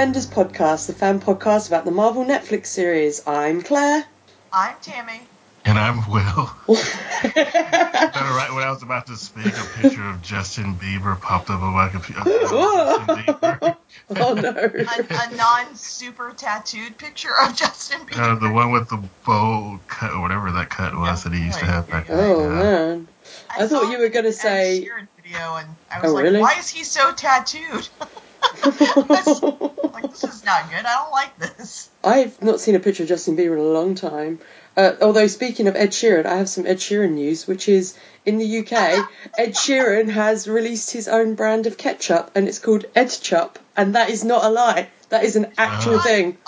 the Defenders podcast, the fan podcast about the Marvel Netflix series. I'm Claire. I'm Tammy. And I'm Will. right when I was about to speak, a picture of Justin Bieber popped up on my computer. oh no! A, a non-super tattooed picture of Justin Bieber. Uh, the one with the bow cut or whatever that cut was that he used to have back then. Oh man! I, I thought you were going to say. Video, and I was Oh, like, really? "Why is he so tattooed?" like, this is not good. I don't like this. I've not seen a picture of Justin Bieber in a long time. Uh, although speaking of Ed Sheeran, I have some Ed Sheeran news, which is in the UK, Ed Sheeran has released his own brand of ketchup, and it's called Ed EdChup, and that is not a lie. That is an actual Uh. thing.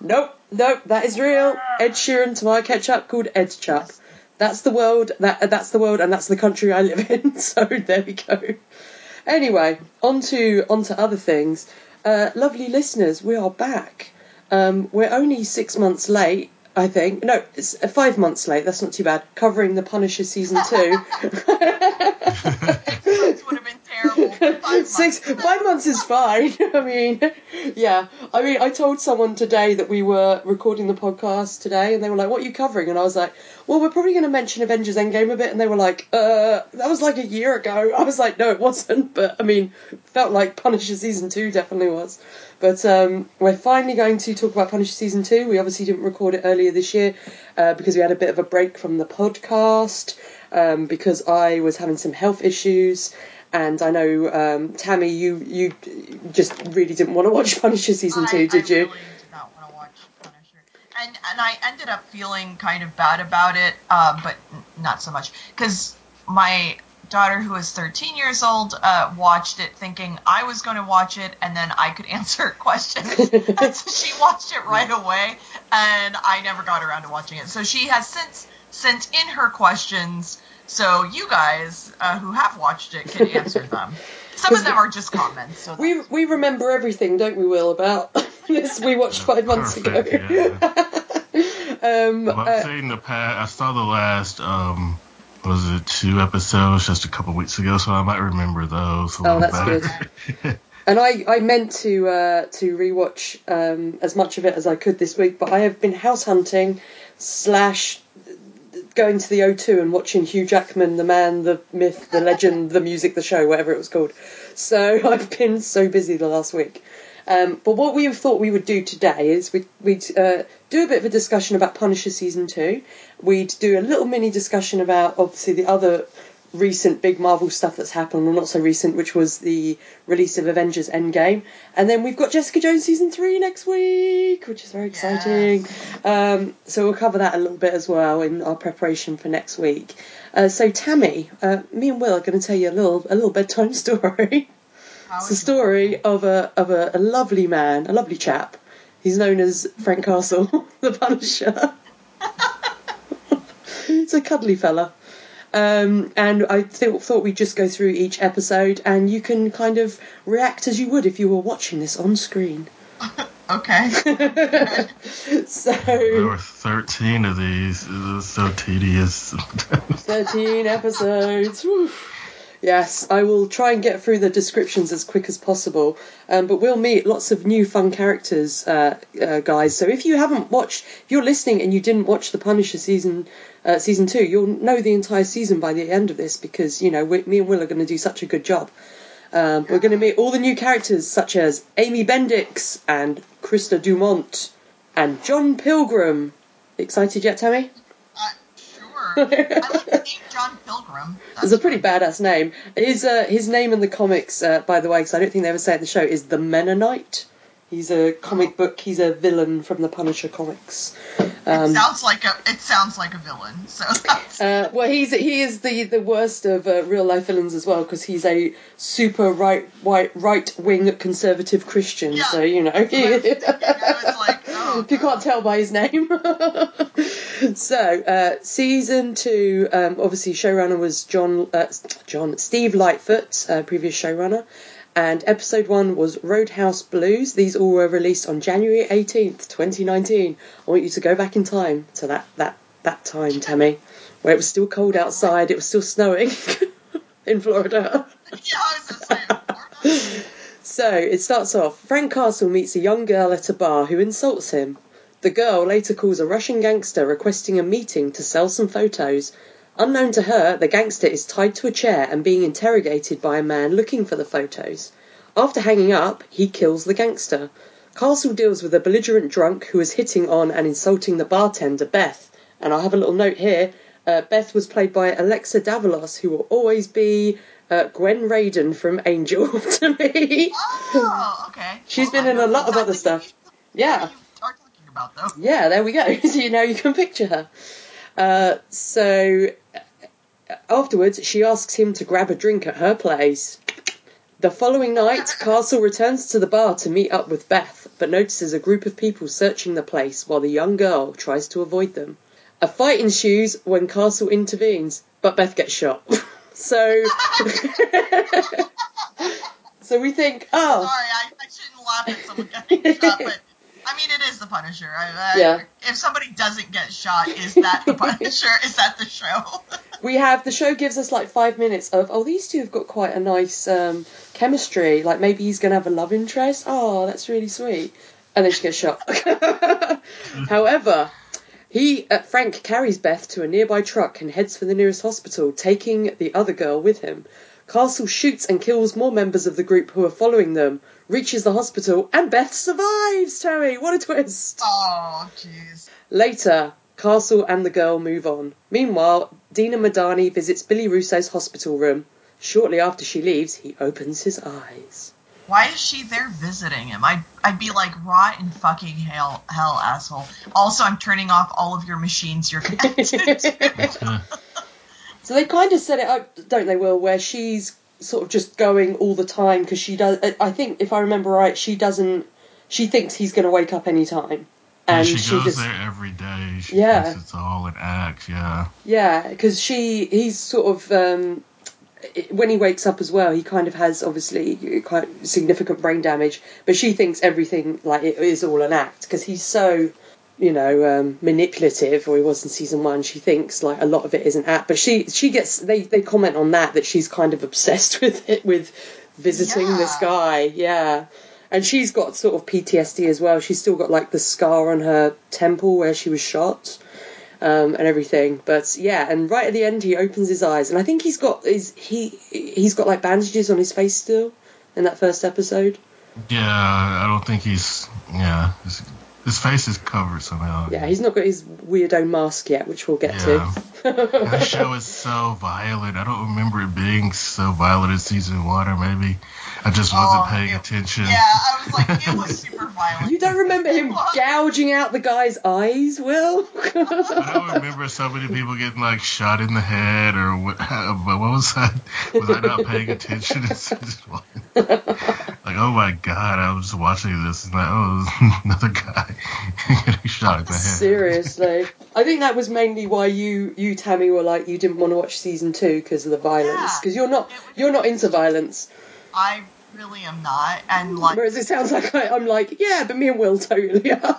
Nope, nope, that is real. Ed Sheeran my ketchup called Ed EdChup. That's the world. That that's the world, and that's the country I live in. So there we go. Anyway, on to on to other things. Uh, lovely listeners, we are back. Um, we're only six months late, I think. No, it's uh, five months late. That's not too bad. Covering the Punisher season two. this would have been terrible. but five Six, months. five months is fine. I mean, yeah. I mean, I told someone today that we were recording the podcast today, and they were like, "What are you covering?" And I was like, "Well, we're probably going to mention Avengers Endgame a bit." And they were like, "Uh, that was like a year ago." I was like, "No, it wasn't." But I mean, felt like Punisher season two definitely was. But um, we're finally going to talk about Punisher season two. We obviously didn't record it earlier this year uh, because we had a bit of a break from the podcast um, because I was having some health issues. And I know um, Tammy, you you just really didn't want to watch Punisher season two, I, did I you? really did not want to watch Punisher, and and I ended up feeling kind of bad about it, uh, but not so much because my daughter, who is 13 years old, uh, watched it thinking I was going to watch it, and then I could answer questions. and so she watched it right away, and I never got around to watching it. So she has since sent in her questions. So you guys uh, who have watched it can answer them. Some of them are just comments. So We we remember everything, don't we, Will? About this we watched five months ago. Perfect, um, Well, uh, I'm saying the past, I saw the last, um, what was it, two episodes just a couple weeks ago, so I might remember those a Oh, that's better. And I, I meant to uh, to rewatch um, as much of it as I could this week, but I have been house hunting slash going to the O2 and watching Hugh Jackman, the man, the myth, the legend, the music, the show, whatever it was called. So I've been so busy the last week. Um, but what we thought we would do today is we'd, we'd uh, do a bit of a discussion about Punisher season two. We'd do a little mini discussion about obviously the other recent big Marvel stuff that's happened, or not so recent, which was the release of Avengers Endgame. And then we've got Jessica Jones season three next week, which is very exciting. Um, so we'll cover that a little bit as well in our preparation for next week. Uh, so Tammy, uh, me and Will are going to tell you a little a little bedtime story. How It's the story of a of a, a lovely man, a lovely chap. He's known as Frank Castle, the Punisher. He's a cuddly fella. Um, and I th- thought we'd just go through each episode, and you can kind of react as you would if you were watching this on screen. Okay. so, There were 13 of these. It was so tedious. 13 episodes. Woo. Yes, I will try and get through the descriptions as quick as possible. Um, but we'll meet lots of new fun characters, uh, uh, guys. So if you haven't watched, if you're listening and you didn't watch the Punisher season uh, season two, you'll know the entire season by the end of this because you know we, me and Will are going to do such a good job. Um, we're going to meet all the new characters such as Amy Bendix and Krista Dumont and John Pilgrim. Excited yet, Tammy? Sure. I like the name John Pilgrim. That's It's a pretty badass name. His uh, his name in the comics, uh, by the way, because I don't think they ever say it in the show, is the Mennonite. He's a comic book. He's a villain from the Punisher comics. Um, it sounds like a it sounds like a villain. So uh, well, he's he is the the worst of uh, real life villains as well because he's a super right white right wing conservative Christian. Yeah. So you know, I was thinking, I was like, oh, if you can't tell by his name. so, uh, season two, um, obviously, showrunner was John, uh, John Steve Lightfoot, uh, previous showrunner, and episode one was Roadhouse Blues. These all were released on January eighteenth, twenty nineteen. I want you to go back in time to that that that time, Tammy, where it was still cold outside, it was still snowing in Florida. yeah, I was just saying. Florida. So it starts off Frank Castle meets a young girl at a bar who insults him. The girl later calls a Russian gangster requesting a meeting to sell some photos. Unknown to her, the gangster is tied to a chair and being interrogated by a man looking for the photos. After hanging up, he kills the gangster. Castle deals with a belligerent drunk who is hitting on and insulting the bartender, Beth. And I have a little note here. Uh, Beth was played by Alexa Davalos, who will always be uh, Gwen Raiden from Angel to me. Oh, okay. She's Well, been in a lot of other stuff. Yeah. you are talking about though. Yeah, there we go. so you know you can picture her. Uh, so afterwards, she asks him to grab a drink at her place. The following night, Castle returns to the bar to meet up with Beth, but notices a group of people searching the place while the young girl tries to avoid them. A fight ensues when Castle intervenes, but Beth gets shot. so, so we think, oh, Sorry, I, I shouldn't laugh at someone getting shot, but I mean it is the Punisher. I, I, Yeah. If somebody doesn't get shot, is that the Punisher? is that the show? we have the show gives us like five minutes of oh these two have got quite a nice um, chemistry like maybe he's gonna have a love interest oh that's really sweet and then she gets shot however he uh, frank carries beth to a nearby truck and heads for the nearest hospital taking the other girl with him castle shoots and kills more members of the group who are following them reaches the hospital and beth survives terry what a twist oh, jeez. Later, Castle and the girl move on. Meanwhile, Dinah Madani visits Billy Russo's hospital room. Shortly after she leaves, he opens his eyes. Why is she there visiting him? I'd, I'd be like, rot in fucking hell, hell, asshole. Also, I'm turning off all of your machines you're connected to. So they kind of set it up, don't they, Will, where she's sort of just going all the time because she does. I think, if I remember right, she doesn't. She thinks he's going to wake up any time. And she she goes just. there every day. She Yeah. thinks it's all an act. Yeah. Yeah, because she he's sort of um, when he wakes up as well, he kind of has obviously quite significant brain damage, but she thinks everything like it is all an act because he's so you know um, manipulative, or he was in season one. She thinks like a lot of it isn't at but she she gets they they comment on that that she's kind of obsessed with it with visiting this guy, yeah. And she's got sort of PTSD as well. She's still got like the scar on her temple where she was shot um, and everything. But yeah, and right at the end, he opens his eyes, and I think he's got his he he's got like bandages on his face still in that first episode. Yeah. I don't think he's. Yeah. His, face is covered somehow. Yeah, he's not got his weirdo mask yet, which we'll get Yeah. And the show is so violent. I don't remember it being so violent in season one, or maybe I just wasn't Oh, paying it- attention. Yeah, I was like, it was super violent. you don't remember him gouging out the guy's eyes, Will? I don't remember so many people getting like shot in the head or what. But what was that? Was I not paying attention in season one? like, oh my god, I was just watching this and like, oh, another guy getting shot in the head. Seriously, I think that was mainly why you you Tammy were like you didn't want to watch season two because of the violence Yeah. because you're not you're not into violence. I really am not, and like, Whereas it sounds like I, I'm like yeah, but me and Will totally are.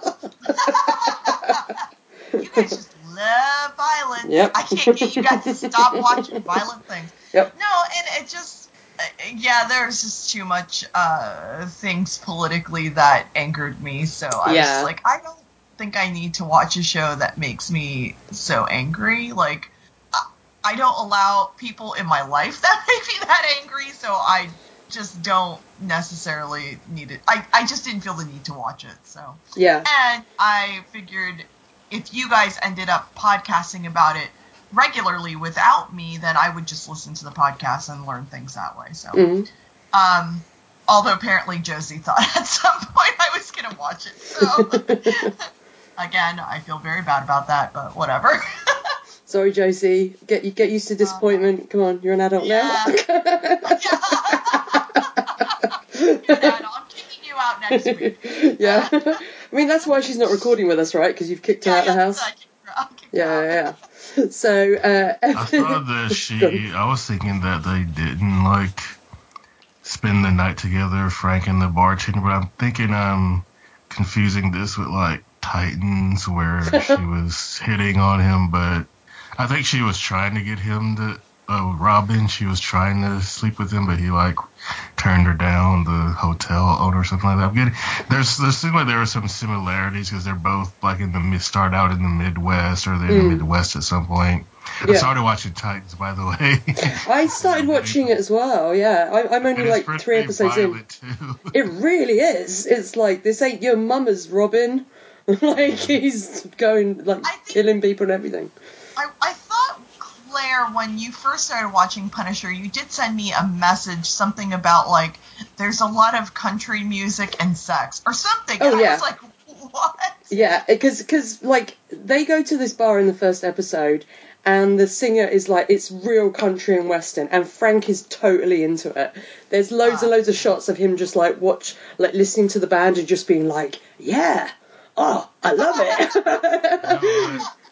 you guys just love violence. Yep. I can't get you guys to stop watching violent things. Yep. No, and it just, uh, yeah, there's just too much uh, things politically that angered me. So I Yeah. was like, I don't think I need to watch a show that makes me so angry. Like, I don't allow people in my life that make me that angry, so I just don't necessarily need it. I, I just didn't feel the need to watch it, so. Yeah. And I figured if you guys ended up podcasting about it regularly without me, then I would just listen to the podcast and learn things that way. So, Mhm. um, although apparently Josie thought at some point I was gonna watch it. So, again, I feel very bad about that, but whatever. Sorry, Josie. Get you get used to disappointment. Come on, you're an adult Yeah. now. Dad, I'm kicking you out next week. yeah. I mean that's why she's not recording with us, right? Because you've kicked her out of the house. Her- I kicked her out. Yeah, yeah, yeah. So, uh, I thought that she. I was thinking that they didn't like spend the night together, Frank and the bartender. But I'm thinking I'm confusing this with like Titans, where she was hitting on him. But I think she was trying to get him to uh, Robin. She was trying to sleep with him, but he like turned her down. The hotel owner or something like that. I'm getting there's there seems like there are some similarities because they're both like in the mid start out in the Midwest or they're in the mm. Midwest at some point. I started watching Titans, by the way. I started watching it as well. Yeah, I, I'm only like three episodes in. Too. It really is. It's like this ain't your mama's Robin. like he's going like think- killing people and everything. I, I thought when you first started watching Punisher, you did send me a message, something about like there's a lot of country music and sex or something. Oh, and yeah. I was like, what? Yeah, because because like they go to this bar in the first episode, and the singer is like it's real country and western, and Frank is totally into it. There's loads and Ah. loads of shots of him just like watch, like listening to the band and just being like, yeah, oh, I love it.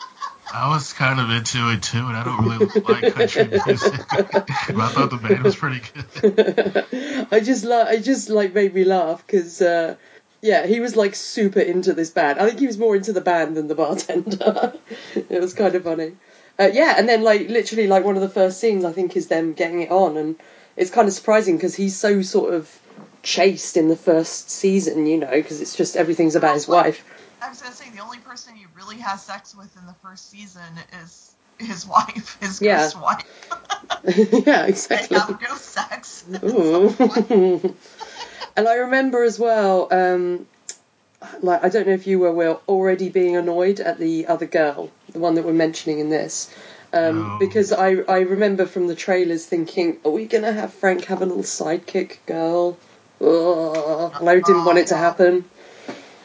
I- was kind of into it too, and I don't really like country music. but I thought the band was pretty good. I just it just like made me laugh because uh, yeah, he was like super into this band. I think he was more into the band than the bartender. it was kind of funny. Uh, yeah, and then like literally like one of the first scenes I think is them getting it on, and it's kind of surprising because he's so sort of chased in the first season, you know, because it's just everything's about his wife. I was gonna say the only person he really has sex with in the first season is his wife, his Yeah. ghost wife. yeah, They exactly. have ghost sex. And I remember as well, um, like I don't know if you were Will already being annoyed at the other girl, the one that we're mentioning in this. Um, No. Because I, I remember from the trailers thinking, are we going to have Frank have a little sidekick girl? Ugh. And I didn't want it to happen.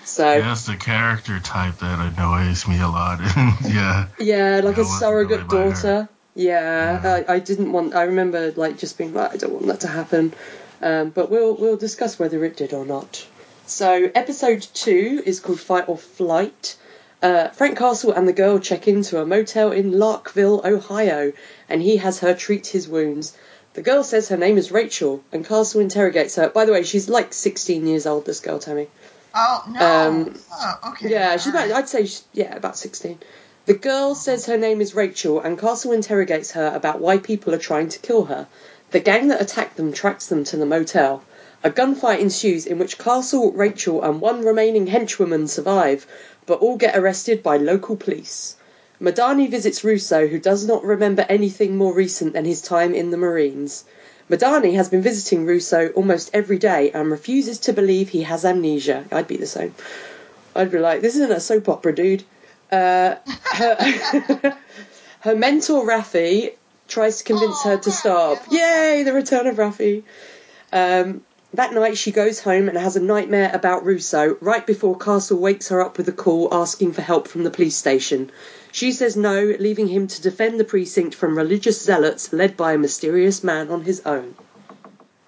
So, Yeah, that's the character type that annoys me a lot. yeah, yeah, like Yeah, a surrogate her. daughter. Yeah, Yeah. I, I didn't want. I remember like just being like, I don't want that to happen. Um, but we'll we'll discuss whether it did or not. So episode two is called Fight or Flight. Uh, Frank Castle and the girl check into a motel in Larkville, Ohio, and he has her treat his wounds. The girl says her name is Rachel, and Castle interrogates her. By the way, she's like 16 years old. This girl, Tammy. Oh no. Um, oh, okay. Yeah, she's All about, right. I'd say, yeah, about 16. The girl says her name is Rachel, and Castle interrogates her about why people are trying to kill her. The gang that attacked them tracks them to the motel. A gunfight ensues in which Castle, Rachel, and one remaining henchwoman survive, but all get arrested by local police. Madani visits Russo, who does not remember anything more recent than his time in the Marines. Madani has been visiting Russo almost every day and refuses to believe he has amnesia. I'd be the same. I'd be like, this isn't a soap opera, dude. Uh, her, her mentor, Rafi, tries to convince her to Oh, stop. Rafi, love Yay, the return of Rafi. Um, that night, she goes home and has a nightmare about Russo right before Castle wakes her up with a call asking for help from the police station. She says no, leaving him to defend the precinct from religious zealots led by a mysterious man on his own.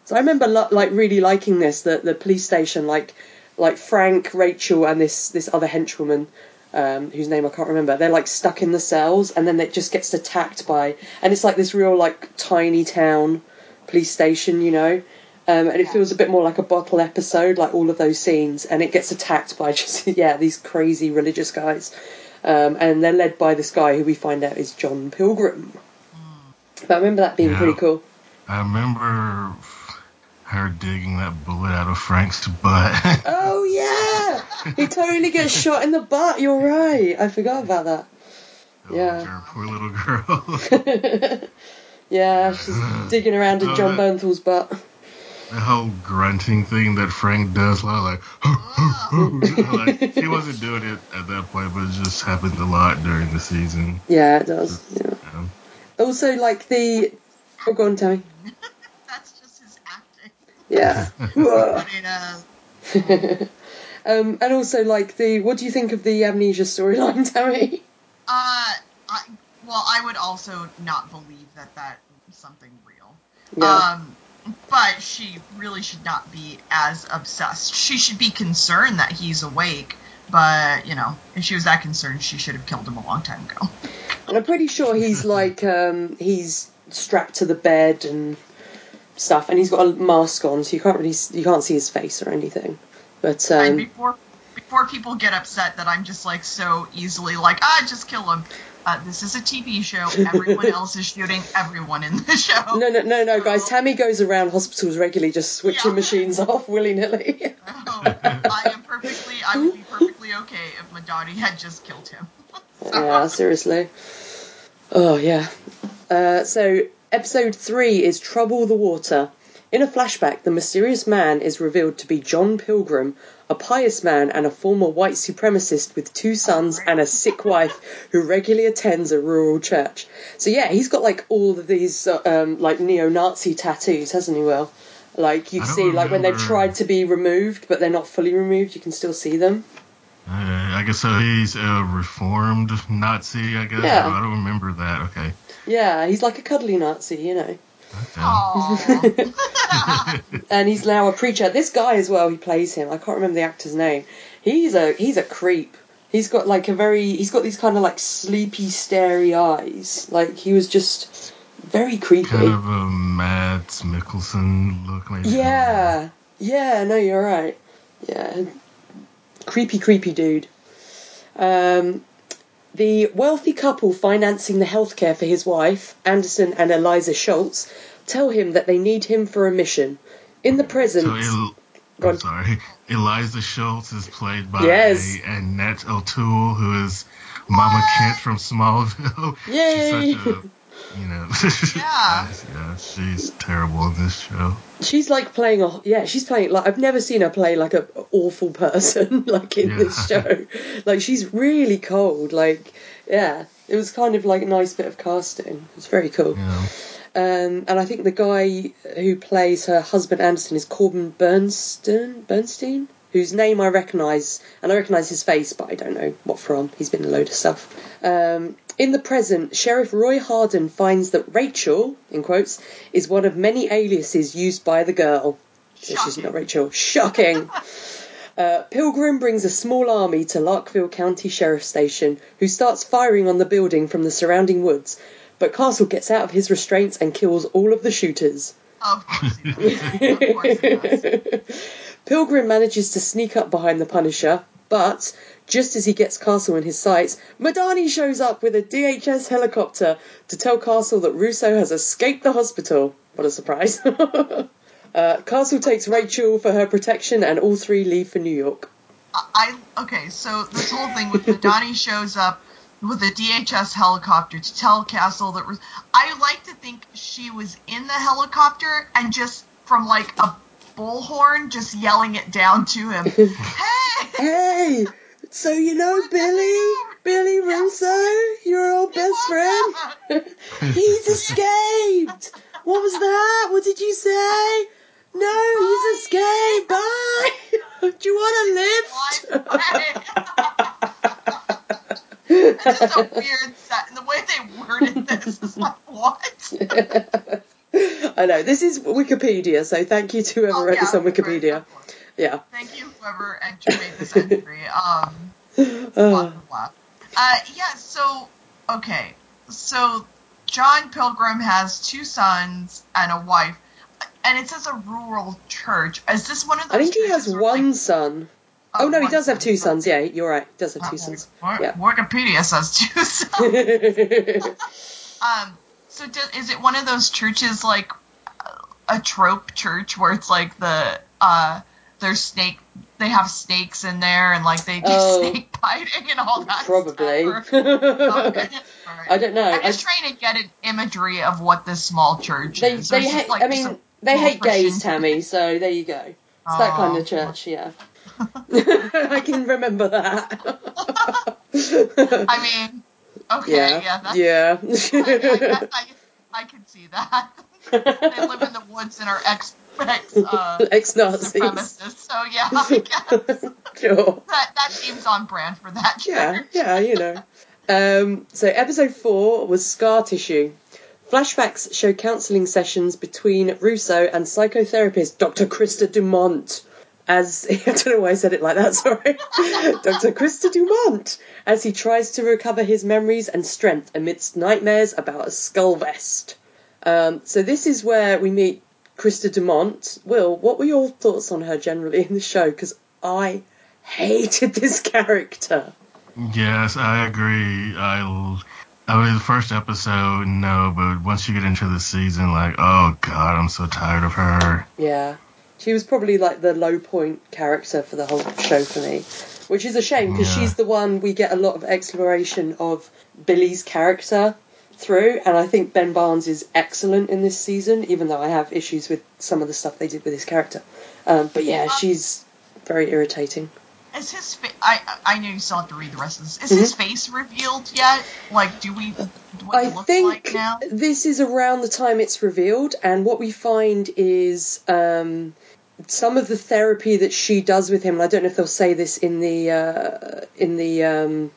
So I remember lo- like really liking this that the police station like like Frank, Rachel, and this this other henchwoman um, whose name I can't remember. They're like stuck in the cells, and then it just gets attacked by, and it's like this real like tiny town police station, you know. Um, and it Yeah. feels a bit more like a bottle episode, like all of those scenes, and it gets attacked by just yeah these crazy religious guys, um, and they're led by this guy who we find out is John Pilgrim. But I remember that being Yeah. pretty cool. I remember her digging that bullet out of Frank's butt. Oh yeah, he totally gets shot in the butt. You're right. I forgot about that. Yeah. Oh, poor little girl. Yeah, she's digging around in Jon Bernthal's butt. The whole grunting thing that Frank does, like, like he wasn't doing it at that point, but it just happened a lot during the season. Yeah, it does. Yeah. Um, Also, like the. Oh, go on, Tammy. That's just his acting. Yeah. But it, uh, um, and also, like the. What do you think of the amnesia storyline, Tammy? Uh, I, well, I would also not believe that that is something real. Yeah. Um, but she really should not be as obsessed. She should be concerned that he's awake. But you know, if she was that concerned, she should have killed him a long time ago. and I'm pretty sure he's like um, he's strapped to the bed and stuff, and he's got a mask on, so you can't really you can't see his face or anything. But and um, before before people get upset that I'm just like so easily like ah just kill him. Uh, this is a TV show. Everyone else is shooting everyone in the show. No, no, no, no, guys. Tammy goes around hospitals regularly, just switching Yeah. machines off willy nilly. Oh, I am perfectly. I would be perfectly okay if Madani had just killed him. yeah, seriously. Oh yeah. Uh, so episode three is Trouble the Water. In a flashback, the mysterious man is revealed to be John Pilgrim, a pious man and a former white supremacist with two sons and a sick wife who regularly attends a rural church. So yeah, he's got like all of these uh, um, like neo-Nazi tattoos, hasn't he? Will like you can don't see like when they've tried to be removed, but they're not fully removed. You can still see them. Uh, I guess so. He's a reformed Nazi. I guess. Yeah. I don't remember that. Okay. Yeah, he's like a cuddly Nazi, you know. And he's now a preacher. This guy as well, he plays him. I can't remember the actor's name. He's a he's a creep. He's got like a very he's got these kind of like sleepy, starey eyes. Like he was just very creepy. Kind of a Mads Mikkelsen look, maybe. yeah, yeah. No, you're right. Yeah, creepy, creepy dude. Um, the wealthy couple financing the healthcare for his wife, Anderson and Eliza Schultz, tell him that they need him for a mission. In the present, So El- I'm sorry. Eliza Schultz is played by Yes. Annette O'Toole, who is Mama Kent from Smallville. Yay! She's such a, you know, Yeah. yeah, she's terrible in this show. she's like playing a yeah she's playing like i've never seen her play like a awful person like in this show. Like she's really cold like yeah. It was kind of like a nice bit of casting. It's very cool. You know, um, and i think the guy who plays her husband anderson is corbin bernstein bernstein whose name i recognise and i recognise his face but i don't know what from. He's been in a load of stuff. Um, in the present, Sheriff Roy Harden finds that Rachel, in quotes, is one of many aliases used by the girl. So she's Shocking. not Rachel. Shocking. Uh, Pilgrim brings a small army to Larkville County Sheriff Station, who starts firing on the building from the surrounding woods. But Castle gets out of his restraints and kills all of the shooters. Of course. Of course he does. Pilgrim manages to sneak up behind the Punisher, but just as he gets Castle in his sights, Madani shows up with a DHS helicopter to tell Castle that Russo has escaped the hospital. What a surprise. uh, Castle takes Rachel for her protection, and all three leave for New York. I okay, so this whole thing with Madani shows up with a DHS helicopter to tell Castle that I like to think she was in the helicopter and just from like a bullhorn just yelling it down to him. hey! Hey, so you know Billy? Billy Russo? Your old best friend? He's escaped! What was that? What did you say? No, he's escaped! Bye! Do you want a lift? It's just a weird set. And the way they worded this is like, what? I know, this is Wikipedia, so thank you to whoever Oh, wrote yeah, this on Wikipedia. course. Yeah. Thank you, whoever entered made this entry. Um, Uh, blah, blah, blah. Uh, yeah, so, okay. So, John Pilgrim has two sons and a wife. And it says a rural church. Is this one of those I think he has one like- son. Oh, no, he does have two sons. Yeah, you're right. He does have Uh, two sons. Yeah. Wikipedia says two sons. Um, so do, is it one of those churches like a trope church where it's like the uh there's snake they have snakes in there and like they do Oh. snake biting and all that Probably. stuff, or- Okay. Alright. I don't know. I'm I- just trying to get an imagery of what this small church They, is. they hate. like I mean, they hate gays, Tammy. So there you go. It's that kind Oh. of church. Yeah. I can remember that. I mean, okay, yeah, yeah. that's, yeah. I, guess I, I can see that. they live in the woods and are ex, ex uh. So yeah, sure. that that seems on brand for that. Yeah, yeah, you know. Um, so episode four was scar tissue. Flashbacks show counselling sessions between Russo and psychotherapist Dr. Krista Dumont. As I don't know why I said it like that. Sorry, Dr. Krista Dumont, as he tries to recover his memories and strength amidst nightmares about a skull vest. Um, so this is where we meet Krista Dumont. Will, what were your thoughts on her generally in the show? Because I hated this character. Yes, I agree. I I mean, the first episode, no, but once you get into the season, like, oh god, I'm so tired of her. Yeah. She was probably like the low point character for the whole show for me, which is a shame because Yeah. she's the one we get a lot of exploration of Billy's character through, and I think Ben Barnes is excellent in this season, even though I have issues with some of the stuff they did with his character. Um, but yeah, she's very irritating. Is his fa- I I know you still have to read the rest of this. Is his face revealed yet? Like, do we? What Mm-hmm. I think like now? this is around the time it's revealed, and what we find is um, some of the therapy that she does with him. And I don't know if they'll say this in the uh, in the um,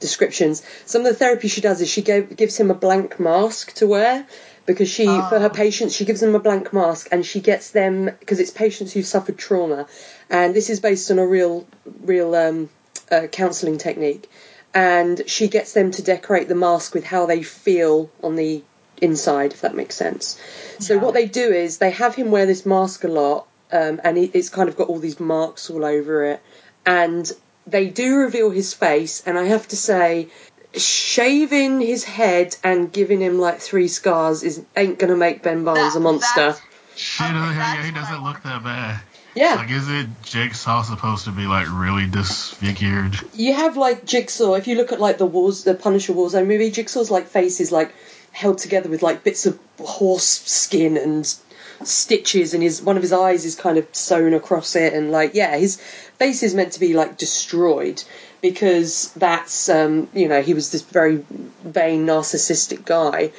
descriptions. Some of the therapy she does is she gave, gives him a blank mask to wear because she for her Oh. patients she gives them a blank mask and she gets them because it's patients who've suffered trauma, and this is based on a real real um, uh, counselling technique and she gets them to decorate the mask with how they feel on the inside, if that makes sense. So Yeah. what they do is they have him wear this mask a lot, um, and it's kind of got all these marks all over it, and they do reveal his face, and I have to say. Shaving his head and giving him like three scars is ain't gonna make Ben Barnes That- a monster. that's- She Okay, doesn't, yeah, he doesn't look that bad. Yeah, Like, is it Jigsaw supposed to be like really disfigured? you have like Jigsaw. If you look at like the Wars, the Punisher Warzone movie, Jigsaw's like face is like held together with like bits of horse skin and stitches, and his one of his eyes is kind of sewn across it, and like yeah, his face is meant to be like destroyed because that's um, you know he was this very vain narcissistic guy,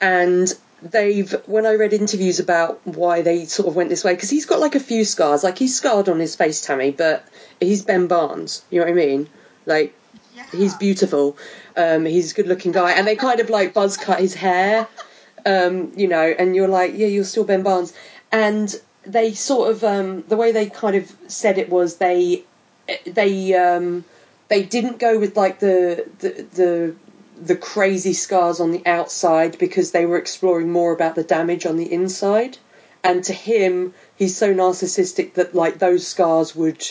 and they've when I read interviews about why they sort of went this way because he's got like a few scars, like he's scarred on his face, Tammy, but he's Ben Barnes. You know what I mean? Like Yeah. he's beautiful. Um, he's a good looking guy, and they kind of like buzz cut his hair. Um, you know, and you're like, yeah, you're still Ben Barnes. And they sort of um, the way they kind of said it was they they um, they didn't go with like the the the the crazy scars on the outside because they were exploring more about the damage on the inside. And to him, he's so narcissistic that like those scars would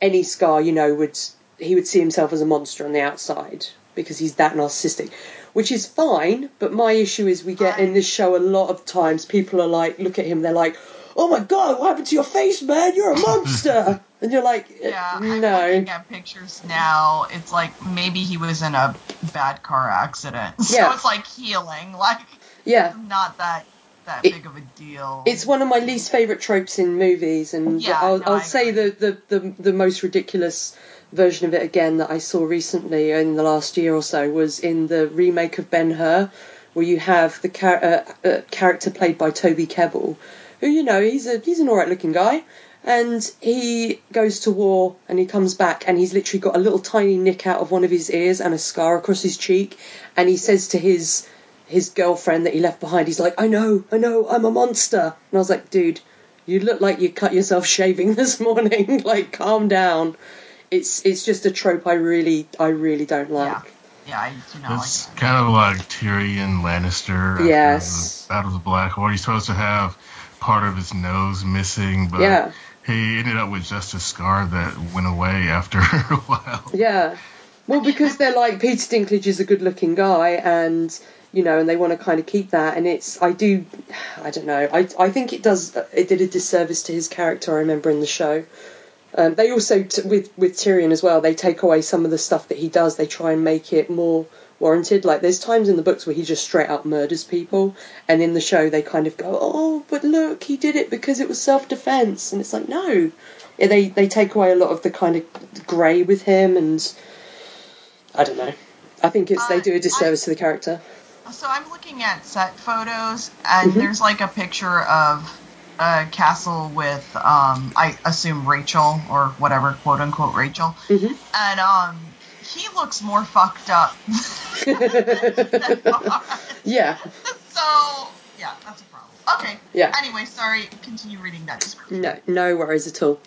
any scar, you know, would he would see himself as a monster on the outside because he's that narcissistic, which is fine. But my issue is we get in this show a lot of times people are like, look at him, they're like, oh my god, what happened to your face, man? You're a monster, and you're like, uh, Yeah, I'm no, looking at pictures now. It's like maybe he was in a bad car accident, so Yeah. it's like healing. Like yeah. not that that It- big of a deal. It's one of my least favourite tropes in movies, and Yeah, I'll, no, I'll say the, the, the, the most ridiculous version of it again that I saw recently in the last year or so was in the remake of Ben Hur, where you have the char- uh, uh, character played by Toby Kebbell, who you know he's a he's an alright looking guy, and he goes to war and he comes back and he's literally got a little tiny nick out of one of his ears and a scar across his cheek, and he says to his his girlfriend that he left behind, he's like, I know, I know, I'm a monster. And I was like, dude, you look like you cut yourself shaving this morning. like, calm down. It's it's just a trope I really I really don't like. yeah, yeah, I do not It's that. kind of like Tyrion Lannister. after Yes. the Battle of the Blackwater. He's supposed to have part of his nose missing, but Yeah. he ended up with just a scar that went away after a while. Yeah. Well, because they're like Peter Dinklage is a good-looking guy, and you know, and they want to kind of keep that. And it's I do, I don't know. I I think it does. It did a disservice to his character. I remember in the show. Um, they also t- with with Tyrion as well. They take away some of the stuff that he does. They try and make it more warranted. Like there's times in the books where he just straight up murders people, and in the show they kind of go, "Oh, but look, he did it because it was self-defense," and it's like, no. Yeah, They they take away a lot of the kind of grey with him, and I don't know. I think it's they Uh, do a disservice to the character. So I'm looking at set photos, and Mhm. there's like a picture of a castle with, um, I assume Rachel or whatever, quote unquote Rachel, Mhm. and um, he looks more fucked up. Yeah, So yeah, that's a problem. Okay. Yeah. Anyway, sorry. Continue reading that description. no, no worries at all.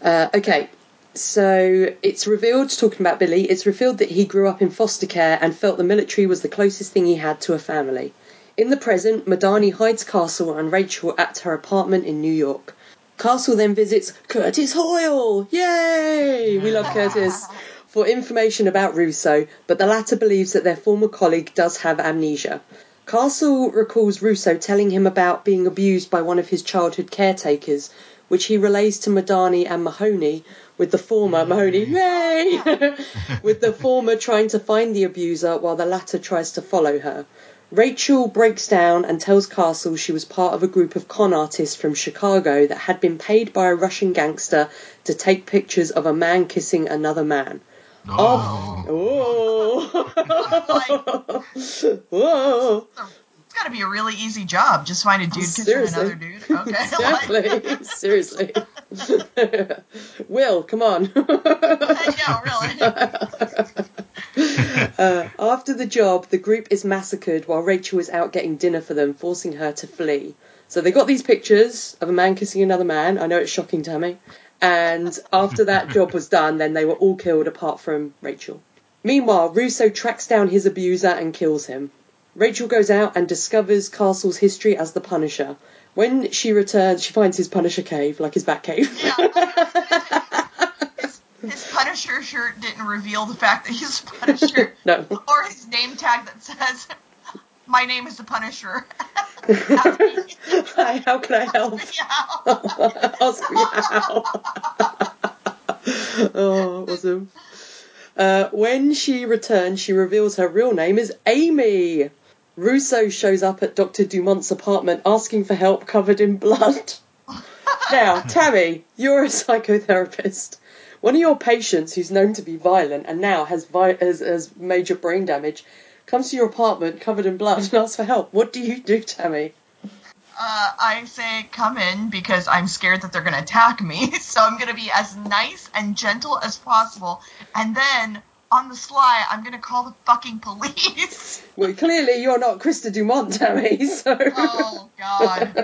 Uh, okay, so it's revealed, talking about Billy, it's revealed that he grew up in foster care and felt the military was the closest thing he had to a family. In the present, Madani hides Castle and Rachel at her apartment in New York. Castle then visits Curtis Hoyle. Yay! We love Curtis. for information about Russo, but the latter believes that their former colleague does have amnesia. Castle recalls Russo telling him about being abused by one of his childhood caretakers, which he relays to Madani and Mahoney, with the former mm-hmm. Mahoney, yay, with the former trying to find the abuser while the latter tries to follow her. Rachel breaks down and tells Castle she was part of a group of con artists from Chicago that had been paid by a Russian gangster to take pictures of a man kissing another man. Oh. Oh. oh. Whoa. Got to be a really easy job. Just find a dude kissing another dude. Okay. Exactly. Seriously. Will, come on. yeah, really. Uh, after the job, the group is massacred while Rachel is out getting dinner for them, forcing her to flee. So they got these pictures of a man kissing another man. I know it's shocking, Tammy. And after that job was done, then they were all killed apart from Rachel. Meanwhile, Russo tracks down his abuser and kills him. Rachel goes out and discovers Castle's history as the Punisher. When she returns, she finds his Punisher cave, like his bat cave. Yeah. his, his Punisher shirt didn't reveal the fact that he's a Punisher. no. Or his name tag that says, My name is the Punisher. Hi, how can I help? Ask me how. oh, awesome. Uh, when she returns, she reveals her real name is Amy. Russo shows up at Dr. Dumont's apartment asking for help covered in blood. Now, Tammy, you're a psychotherapist. One of your patients who's known to be violent and now has, vi- has, has major brain damage comes to your apartment covered in blood and asks for help. What do you do, Tammy? Uh, I say come in because I'm scared that they're going to attack me. So I'm going to be as nice and gentle as possible. And then, on the sly, I'm going to call the fucking police. Well, clearly you're not Krista Dumont, Tammy, so. Oh, God.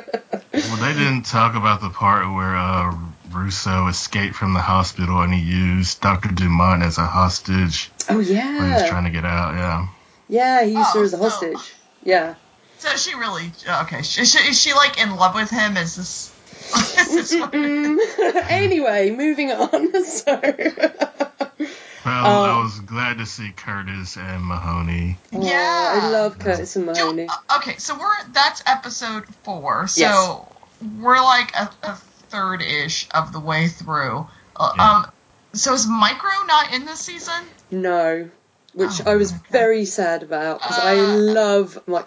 Well, they didn't talk about the part where uh, Russo escaped from the hospital and he used Dr. Dumont as a hostage Oh, when he was yeah. trying to get out. Yeah. Yeah, he used her Oh, as a so- hostage. Yeah. So she really. Okay. Is she, is she like in love with him? Is this. Is this anyway, moving on. So. Well, Oh. I was glad to see Curtis and Mahoney. Yeah. I love Curtis and Mahoney. uh, okay, so we're that's episode four. So Yes. we're like a, a third ish of the way through. Uh, Yeah. Um, so is Micro not in this season? No, which Oh, I was okay. very sad about because I Uh, love my.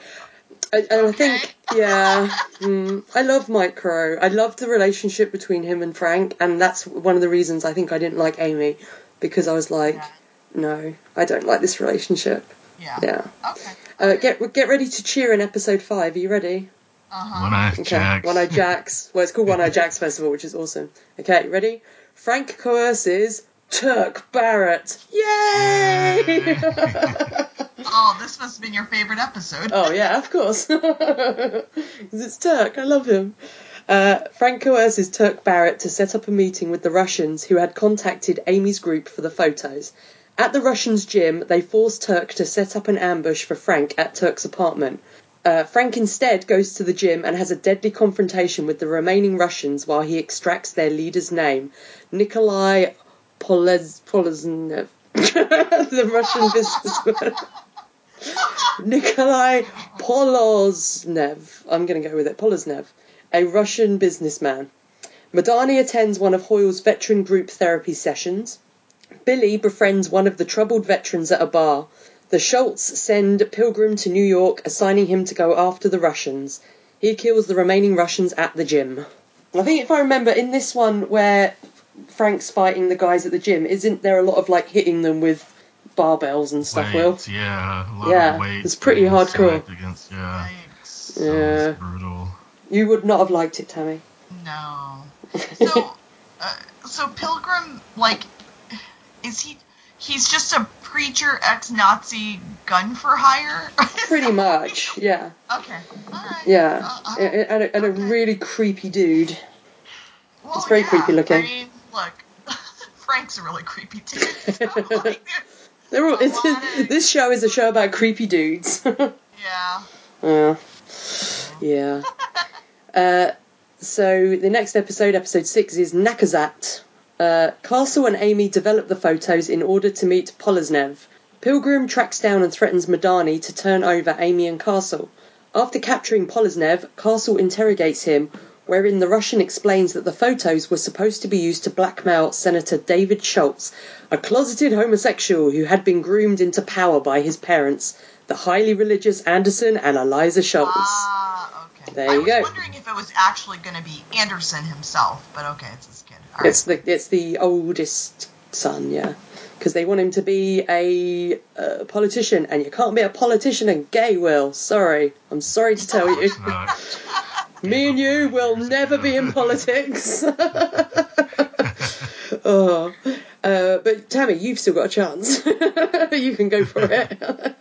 I, and I think, yeah, mm, I love Micro. I love the relationship between him and Frank, and that's one of the reasons I think I didn't like Amy because I was like, Yeah. no, I don't like this relationship. Yeah. Yeah. Okay. Uh, get get ready to cheer in episode five. Are you ready? Uh huh. One Eye Okay. Jacks. One Eye Jacks. Well, it's called One Eye Jacks Festival, which is awesome. Okay, ready? Frank coerces Turk Barrett. Yay! Oh, this must have been your favorite episode. oh yeah, of course. Because it's Turk. I love him. Uh, Frank coerces Turk Barrett to set up a meeting with the Russians who had contacted Amy's group for the photos. At the Russians' gym, they force Turk to set up an ambush for Frank at Turk's apartment. Uh, Frank instead goes to the gym and has a deadly confrontation with the remaining Russians while he extracts their leader's name, Nikolai Poleznev, the Russian businessman. Nikolai Poloznev. I'm going to go with it. Poloznev, a Russian businessman. Madani attends one of Hoyle's veteran group therapy sessions. Billy befriends one of the troubled veterans at a bar. The Schultz send Pilgrim to New York, assigning him to go after the Russians. He kills the remaining Russians at the gym. I think if I remember, in this one where Frank's fighting the guys at the gym, isn't there a lot of like hitting them with barbells and stuff, Will? Yeah. A lot Yeah, of weights it's pretty hardcore. Against, yeah. Yikes. Yeah. brutal. You would not have liked it, Tammy. No. So, uh, so Pilgrim, like, is he? He's just a preacher, ex-Nazi gun for hire. Pretty much, yeah. Okay. Right. Yeah. Uh, uh, And, a, and a really creepy dude. well, it's very yeah, creepy looking. I mean, look, Frank's a really creepy dude. So, like, They're all, of- this show is a show about creepy dudes. yeah. yeah. Yeah. Uh, so the next episode, episode six, is Nakazat. Uh, Castle and Amy develop the photos in order to meet Poloznev. Pilgrim tracks down and threatens Madani to turn over Amy and Castle. After capturing Poloznev, Castle interrogates him, wherein the Russian explains that the photos were supposed to be used to blackmail Senator David Schultz, a closeted homosexual who had been groomed into power by his parents, the highly religious Anderson and Eliza Schultz. Ah, okay. There I you was go. wondering if it was actually going to be Anderson himself, but okay, it's his kid. All right. It's the it's the oldest son, yeah, because they want him to be a uh, politician, and you can't be a politician and gay. Will, sorry, I'm sorry to tell you, It's me and you will never be in politics. oh, uh, but Tammy, you've still got a chance. you can go for it.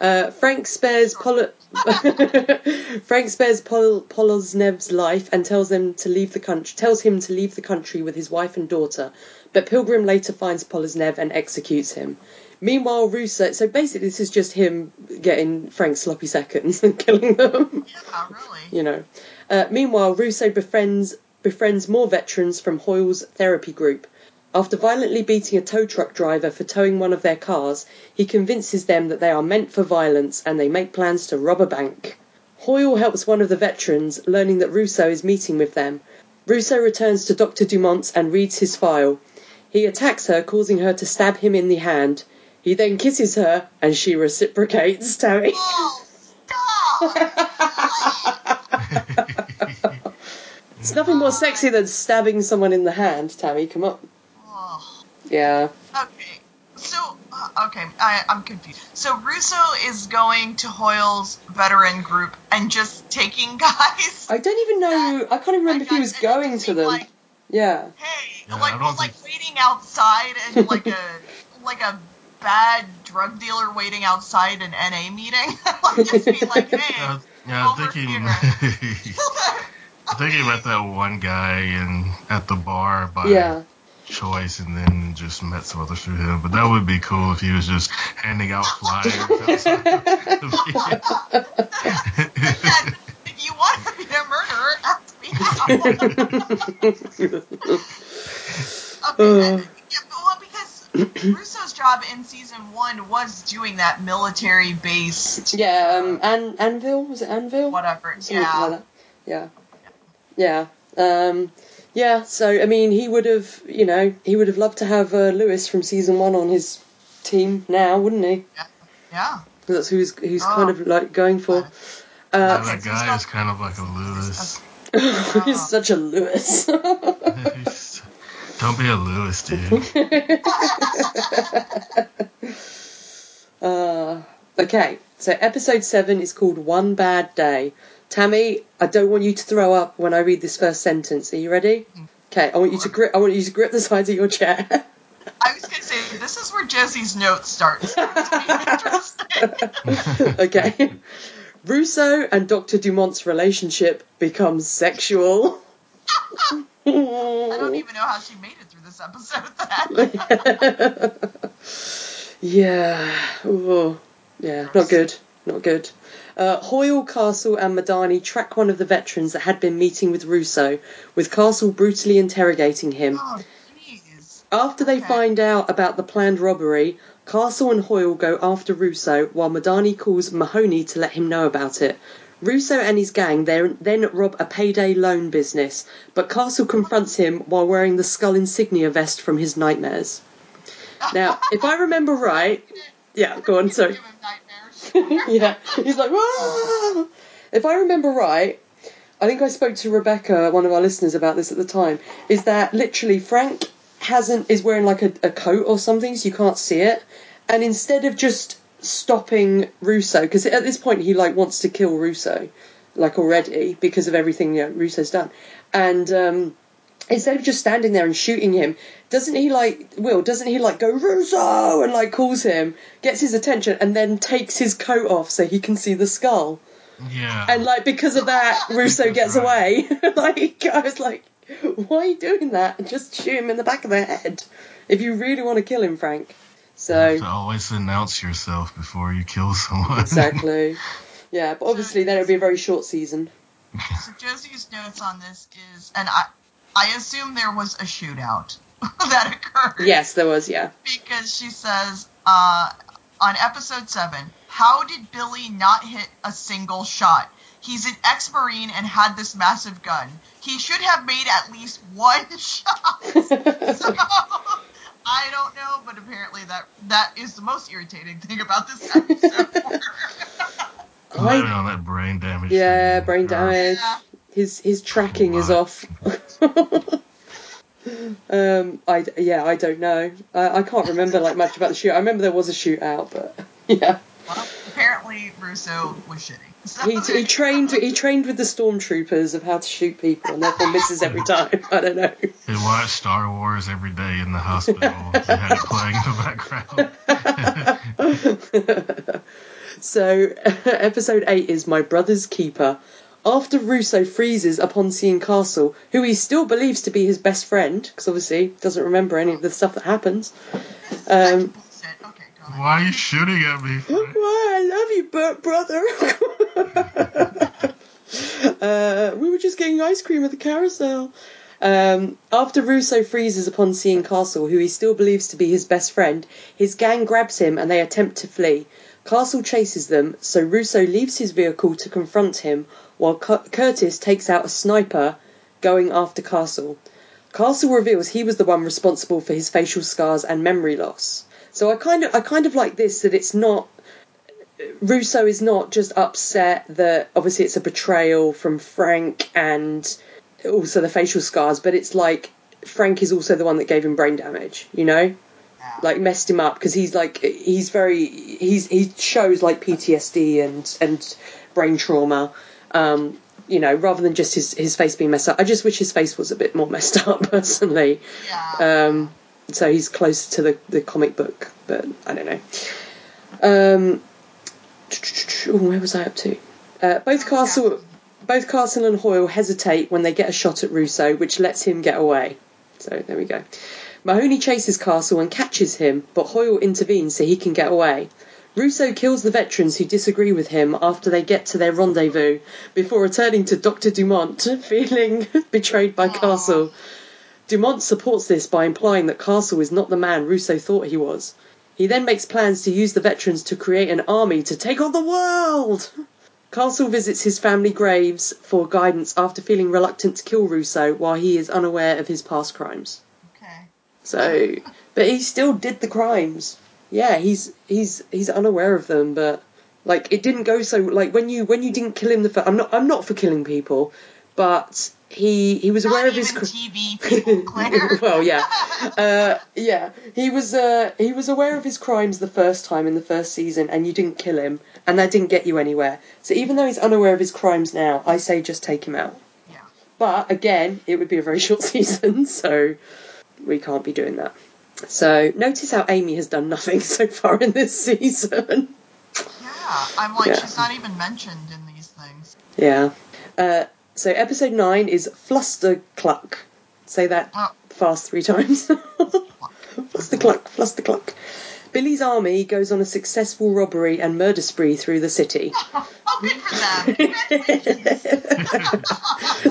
Uh, Frank spares Pol- Frank spares Pol- Poloznev's life and tells them to leave the country. Tells him to leave the country with his wife and daughter. But Pilgrim later finds Poloznev and executes him. Meanwhile, Russo. So basically, this is just him getting Frank's sloppy seconds and killing them. yeah, really. you know. Uh, meanwhile, Russo befriends befriends more veterans from Hoyle's therapy group. After violently beating a tow truck driver for towing one of their cars, he convinces them that they are meant for violence and they make plans to rob a bank. Hoyle helps one of the veterans, learning that Russo is meeting with them. Russo returns to Dr. Dumont and reads his file. He attacks her, causing her to stab him in the hand. He then kisses her, and she reciprocates, Tammy. Oh, stop! It's nothing more sexy than stabbing someone in the hand, Tammy. Come on. Yeah. Okay, so uh, okay, I, I'm confused. So Russo is going to Hoyle's veteran group and just taking guys. I don't even know. I can't even remember if he was going to them. Like, Yeah. hey, Yeah, like don't like think- waiting outside and like a like a bad drug dealer waiting outside an NA meeting. like just be like, hey. Yeah, yeah, I'm over thinking. here. I'm thinking about that one guy in at the bar by Yeah. Choice, and then just met some others through him. But that would be cool if he was just handing out flyers. outside the And if you want to be a murderer, ask me. Okay, Uh. yeah, well, because Russo's job in season one was doing that military based, Yeah. Um. An- Anvil was it Anvil? whatever. Something yeah, like. Yeah. Yeah. Um. Yeah. So I mean, he would have, you know, he would have loved to have uh, Lewis from season one on his team now, wouldn't he? yeah. That's who he's, he's Oh. kind of like going for. Uh, Okay, that guy is kind of like a Lewis. he's such a Lewis. Don't be a Lewis, dude. Uh, okay, so episode seven is called One Bad Day. Tammy, I don't want you to throw up when I read this first sentence. Are you ready? Okay, I want you to grip. I want you to grip the sides of your chair. I was gonna say this is where Jesse's note starts. Okay. Russo and Dr. Dumont's relationship becomes sexual. I don't even know how she made it through this episode. Yeah. Ooh. Yeah, not good. Not good. Uh, Hoyle, Castle, and Madani track one of the veterans that had been meeting with Russo, with Castle brutally interrogating him. oh. After they Okay. find out about the planned robbery, Castle and Hoyle go after Russo while Madani calls Mahoney to let him know about it. Russo and his gang then then rob a payday loan business, but Castle confronts him while wearing the skull insignia vest from his nightmares. Now, if I remember right, yeah, go on, sorry. Yeah, he's like, if I remember right, I think I spoke to Rebecca, one of our listeners, about this at the time. Is that literally Frank hasn't is wearing like a, a coat or something, so you can't see it, and instead of just stopping Russo, because at this point he like wants to kill Russo, like already because of everything you know, Russo's done, and um, instead of just standing there and shooting him, doesn't he like Will? Doesn't he like go Russo and like calls him, gets his attention, and then takes his coat off so he can see the skull? Yeah. And like because of that, Russo gets right. away. like I was like, why are you doing that? Just shoot him in the back of the head if you really want to kill him, Frank. You have So to always announce yourself before you kill someone. exactly, yeah. But obviously, then it'll be a very short season. So Josie's notes on this is, and I, I assume there was a shootout. that occurred. Yes, there was. Yeah. Because she says uh, on episode seven, how did Billy not hit a single shot? He's an ex-marine and had this massive gun. He should have made at least one shot. so, I don't know, but apparently that that is the most irritating thing about this episode. Blaming on that brain damage. Yeah, brain damage. Yeah. His his tracking is off. um, I yeah, I don't know. I, I can't remember like much about the shoot. I remember there was a shootout, but yeah, well, apparently Russo was shitting. So he he trained he trained with the stormtroopers of how to shoot people, and therefore misses every time. I don't know. They watch Star Wars every day in the hospital. they had it playing in the background. So, episode 8 is My Brother's Keeper. After Russo freezes upon seeing Castle, who he still believes to be his best friend, because obviously doesn't remember any of the stuff that happens. Um. Okay. Why are you shooting at me? Why, I love you, Bert, brother. uh, we were just getting ice cream at the carousel. Um, after Russo freezes upon seeing Castle, who he still believes to be his best friend, his gang grabs him and they attempt to flee. Castle chases them, so Russo leaves his vehicle to confront him, while Cu- Curtis takes out a sniper, going after Castle. Castle reveals he was the one responsible for his facial scars and memory loss. So I kind of, I kind of like this that it's not Russo is not just upset that obviously it's a betrayal from Frank and also the facial scars, but it's like Frank is also the one that gave him brain damage, you know? Like messed him up because he's like he's very he's he shows like PTSD and and brain trauma, um, you know, rather than just his his face being messed up. I just wish his face was a bit more messed up personally. yeah. Um, so he's closer to the, the comic book, but I don't know. Um, where was I up to? Uh, both Castle, both Castle and Hoyle hesitate when they get a shot at Russo, which lets him get away. So there we go. Mahoney chases Castle and catches him, but Hoyle intervenes so he can get away. Russo kills the veterans who disagree with him after they get to their rendezvous, before returning to Dr. Dumont, feeling betrayed by Castle. Dumont supports this by implying that Castle is not the man Russo thought he was. He then makes plans to use the veterans to create an army to take on the world. Castle visits his family graves for guidance after feeling reluctant to kill Russo while he is unaware of his past crimes. okay. So, but he still did the crimes. Yeah, he's he's he's unaware of them, but like it didn't go so like when you when you didn't kill him the first. I'm not I'm not for killing people, but he he was aware Not of his. TV people, well, yeah, uh, yeah. He was uh, he was aware of his crimes the first time in the first season, and you didn't kill him, and that didn't get you anywhere. So even though he's unaware of his crimes now, I say just take him out. Yeah. But again, it would be a very short season, so we can't be doing that. So notice how Amy has done nothing so far in this season. Yeah. I'm like, Yeah. she's not even mentioned in these things. yeah. Uh, so episode nine is Fluster Cluck. Say that Oh. fast three times. fluster Cluck, Flustercluck, Flustercluck. Billy's army goes on a successful robbery and murder spree through the city. Oh, good for them.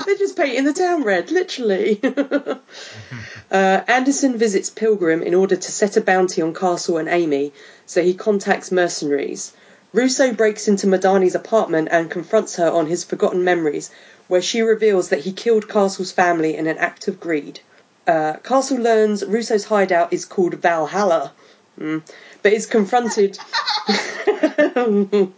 They're just painting the town red, literally. uh, Anderson visits Pilgrim in order to set a bounty on Castle and Amy, so he contacts mercenaries. Russo breaks into Madani's apartment and confronts her on his forgotten memories, where she reveals that he killed Castle's family in an act of greed. Uh, Castle learns Russo's hideout is called Valhalla, Mm. but is confronted.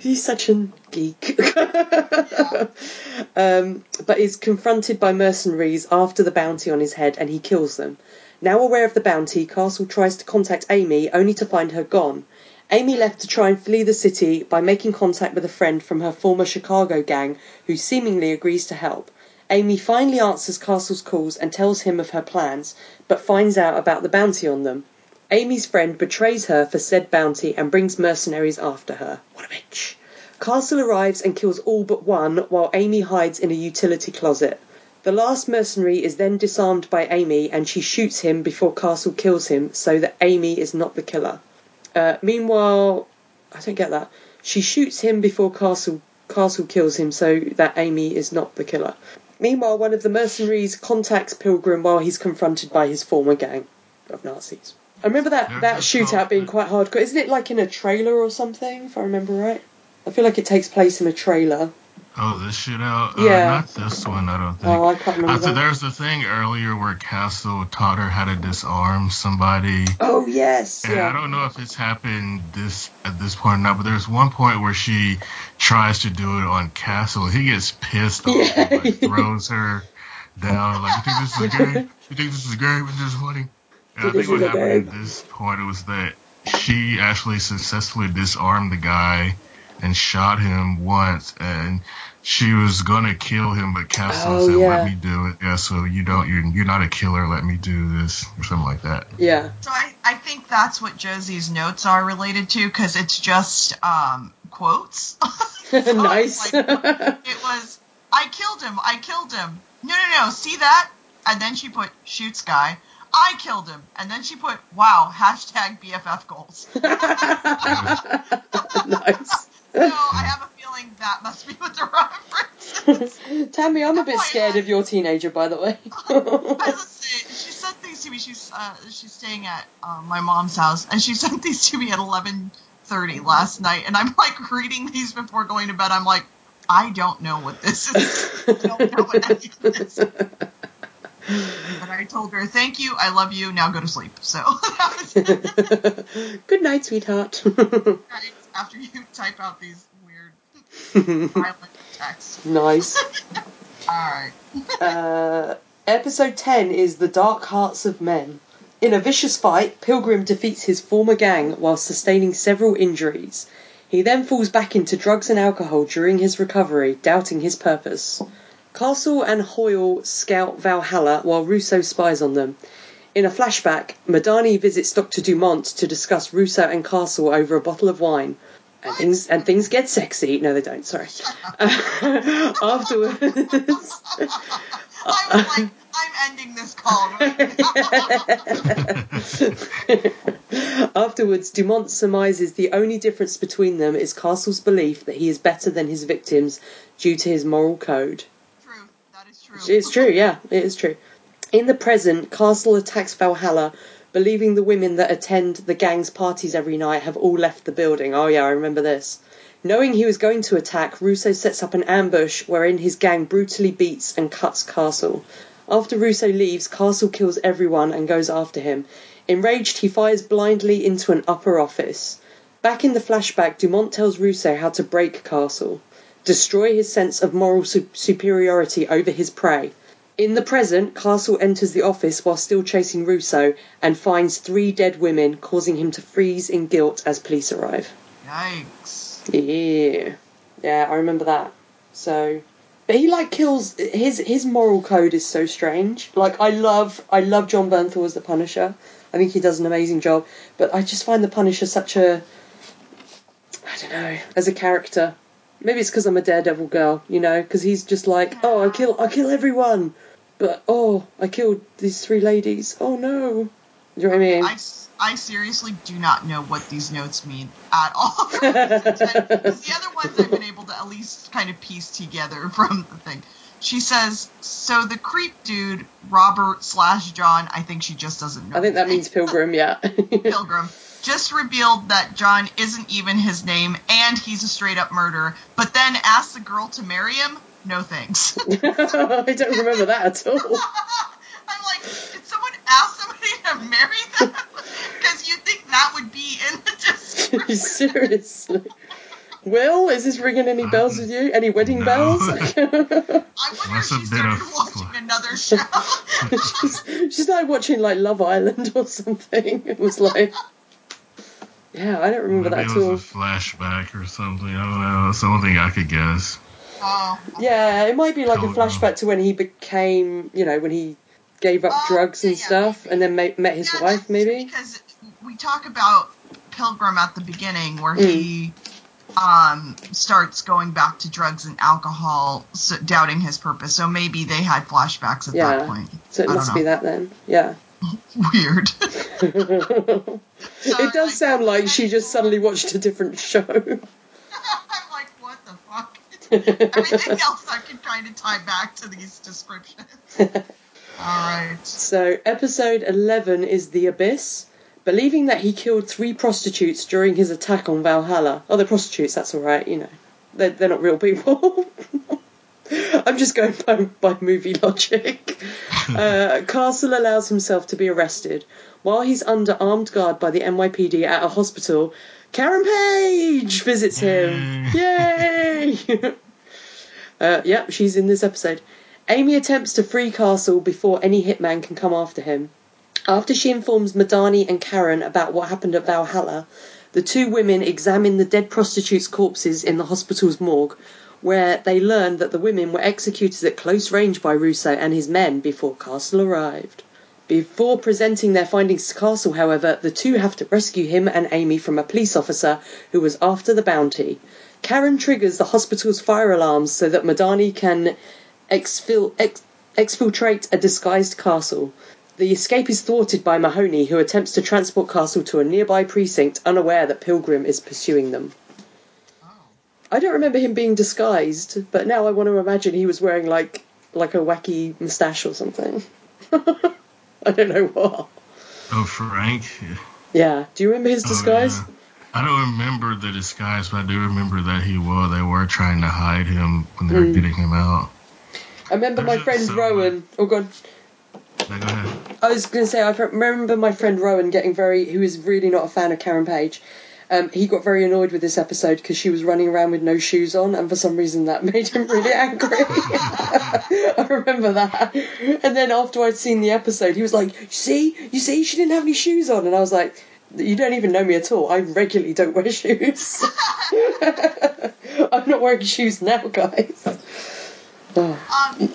He's such a geek. um, but is confronted by mercenaries after the bounty on his head and he kills them. Now aware of the bounty, Castle tries to contact Amy only to find her gone. Amy left to try and flee the city by making contact with a friend from her former Chicago gang who seemingly agrees to help. Amy finally answers Castle's calls and tells him of her plans, but finds out about the bounty on them. Amy's friend betrays her for said bounty and brings mercenaries after her. What a bitch. Castle arrives and kills all but one while Amy hides in a utility closet. The last mercenary is then disarmed by Amy and she shoots him before Castle kills him so that Amy is not the killer. Uh, meanwhile, I don't get that. She shoots him before Castle Castle kills him so that Amy is not the killer. Meanwhile, one of the mercenaries contacts Pilgrim while he's confronted by his former gang of Nazis. I remember that, There's that shootout being quite hardcore. Isn't it like in a trailer or something, if I remember right? I feel like it takes place in a trailer. Oh, this shootout? Uh, Yeah. Not this one, I don't think. Oh, I can't remember think that. there's a thing earlier where Castle taught her how to disarm somebody. Oh, yes. And I don't know if it's happened this at this point or not, but there's one point where she tries to do it on Castle. He gets pissed off and Yeah. like, throws her down. Like, you think this is a game? You think this is a game? And this is funny. And I think what happened at this point was that she actually successfully disarmed the guy and shot him once, and she was gonna kill him, but Castle Oh, said, yeah. "Let me do it." Yeah, so you don't, you're, you're not a killer. Let me do this, or something like that. Yeah. So I, I think that's what Josie's notes are related to because it's just um, quotes. So nice. like, it was, I killed him, I killed him. No, no, no, see that? And then she put, shoots guy. I killed him. And then she put, wow, hashtag BFF goals. nice. So. I have a feeling that must be what the reference is. Tammy, I'm a bit scared of your teenager, by the way. I say, she sent these to me. She's uh, she's staying at um, my mom's house, and she sent these to me at eleven thirty last night. And I'm like reading these before going to bed. I'm like, I don't know what this is. I don't know what any of this. is. But I told her, thank you, I love you. Now go to sleep. So that was it. Good night, sweetheart. After you type out these weird violent texts. nice. All right. Uh, episode 10 is The Dark Hearts of Men. In a vicious fight, Pilgrim defeats his former gang while sustaining several injuries. He then falls back into drugs and alcohol during his recovery, doubting his purpose. Castle and Hoyle scout Valhalla while Russo spies on them. In a flashback, Madani visits Dr. Dumont to discuss Russo and Castle over a bottle of wine. And things and things get sexy. No, they don't. Sorry. Afterwards, I was like, I'm ending this call right. Afterwards, Dumont surmises the only difference between them is Castle's belief that he is better than his victims due to his moral code. true. That is true. It's true, yeah, it is true. In the present, Castle attacks Valhalla, believing the women that attend the gang's parties every night have all left the building. Oh, yeah, I remember this. Knowing he was going to attack, Russo sets up an ambush wherein his gang brutally beats and cuts Castle. After Russo leaves, Castle kills everyone and goes after him. Enraged, he fires blindly into an upper office. Back in the flashback, Dumont tells Russo how to break Castle, destroy his sense of moral su- superiority over his prey. In the present, Castle enters the office while still chasing Russo and finds three dead women, causing him to freeze in guilt as police arrive. Yikes. Yeah, yeah, I remember that. So, but he like kills his his moral code is so strange. Like I love I love Jon Bernthal as the Punisher. I think he does an amazing job. But I just find the Punisher such a I don't know as a character. Maybe it's because I'm a Daredevil girl, you know, because he's just like, oh, I kill I kill everyone, but oh, I killed these three ladies. Oh no, do you know what I mean? I, I seriously do not know what these notes mean at all. Because the other ones I've been able to at least kind of piece together from the thing. She says, so the creep dude, Robert slash John, I think she just doesn't know. I think that means Pilgrim, yeah. Pilgrim. Just revealed that John isn't even his name and he's a straight up murderer, but then asked the girl to marry him? No thanks. I don't remember that at all. I'm like, did someone ask somebody to marry them? Because you think that would be in the description. Seriously. Will, is this ringing any bells with you? Any wedding No. bells? I wonder if Must she started a- watching another show. she's, she's like watching like Love Island or something. It was like, yeah, I don't remember Maybe that it at all. It was a flashback or something. I don't know. That's the only thing I could guess. oh, Yeah, it might be like a Don't know. flashback to when he became, you know, when he gave up Oh, drugs and yeah, yeah, stuff, maybe. and then met, met his Yeah, wife, maybe. Because we talk about Pilgrim at the beginning, where Mm. he um, starts going back to drugs and alcohol, so, doubting his purpose. So maybe they had flashbacks at that point. So it I must be that then. Yeah. Weird. it does sound like she just suddenly watched a different show. I'm like, what the fuck? Everything else I can kind of tie back to these descriptions. All right. So, episode 11 is The Abyss. Believing that he killed three prostitutes during his attack on Valhalla. Oh, they're prostitutes, that's alright, you know. They're, they're not real people. I'm just going by, by movie logic. Uh, Castle allows himself to be arrested. While he's under armed guard by the NYPD at a hospital, Karen Page visits him. Yay! uh, yep, she's in this episode. Amy attempts to free Castle before any hitman can come after him. After she informs Madani and Karen about what happened at Valhalla, the two women examine the dead prostitutes' corpses in the hospital's morgue, where they learn that the women were executed at close range by Russo and his men before Castle arrived. Before presenting their findings to Castle, however, the two have to rescue him and Amy from a police officer who was after the bounty. Karen triggers the hospital's fire alarms so that Madani can exfil- ex- exfiltrate a disguised Castle. The escape is thwarted by Mahoney, who attempts to transport Castle to a nearby precinct, unaware that Pilgrim is pursuing them. Oh. I don't remember him being disguised, but now I want to imagine he was wearing like like a wacky moustache or something. I don't know what. Oh, Frank. Yeah. Do you remember his Oh, disguise? yeah. I don't remember the disguise, but I do remember that he was. They were trying to hide him when they were Mm. getting him out. I remember my friend so Rowan. Oh god. Now, go ahead. I was going to say, I remember my friend Rowan getting very, who is really not a fan of Karen Page. Um, he got very annoyed with this episode because she was running around with no shoes on, and for some reason that made him really angry. I remember that. And then after I'd seen the episode, he was like, "You see, you see, she didn't have any shoes on," and I was like, "You don't even know me at all. I regularly don't wear shoes. I'm not wearing shoes now, guys." Oh. Um, did,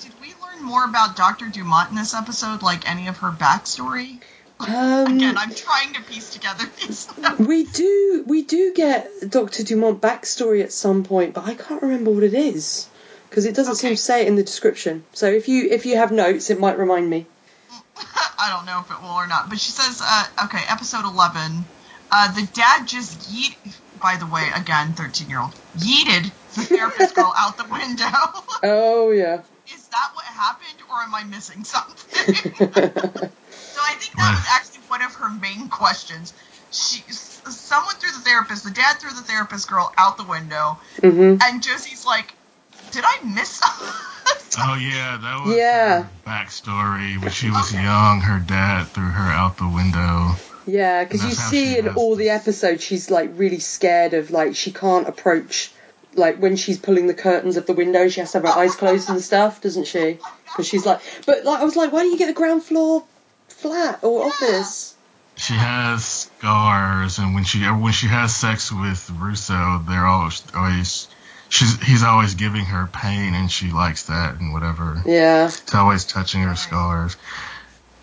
did we learn more about Dr. Dumont in this episode, like any of her backstory? Um, Again, I'm trying to piece together these. We do we do get Doctor Dumont backstory at some point, but I can't remember what it is because it doesn't seem to say it in the description. So if you if you have notes, it might remind me. I don't know if it will or not, but she says, uh, okay, episode 11. Uh, the dad just yeet. By the way, again, 13 year old yeeted the therapist girl out the window. Oh yeah. Is that what happened, or am I missing something? So I think that was actually one of her main questions. She, someone threw the therapist, the dad threw the therapist girl out the window, hmm and Josie's like, "Did I miss something?" Oh yeah, that was Yeah. her backstory. When she was Okay. young, her dad threw her out the window. Yeah, because you see in has all the episodes, she's like really scared of like she can't approach. Like when she's pulling the curtains of the window, she has to have her eyes closed and stuff, doesn't she? Because she's like, but like I was like, why don't you get the ground floor flat or office? She has scars, and when she when she has sex with Russo, they're always always she's he's always giving her pain, and she likes that and whatever. Yeah. He's always touching her scars.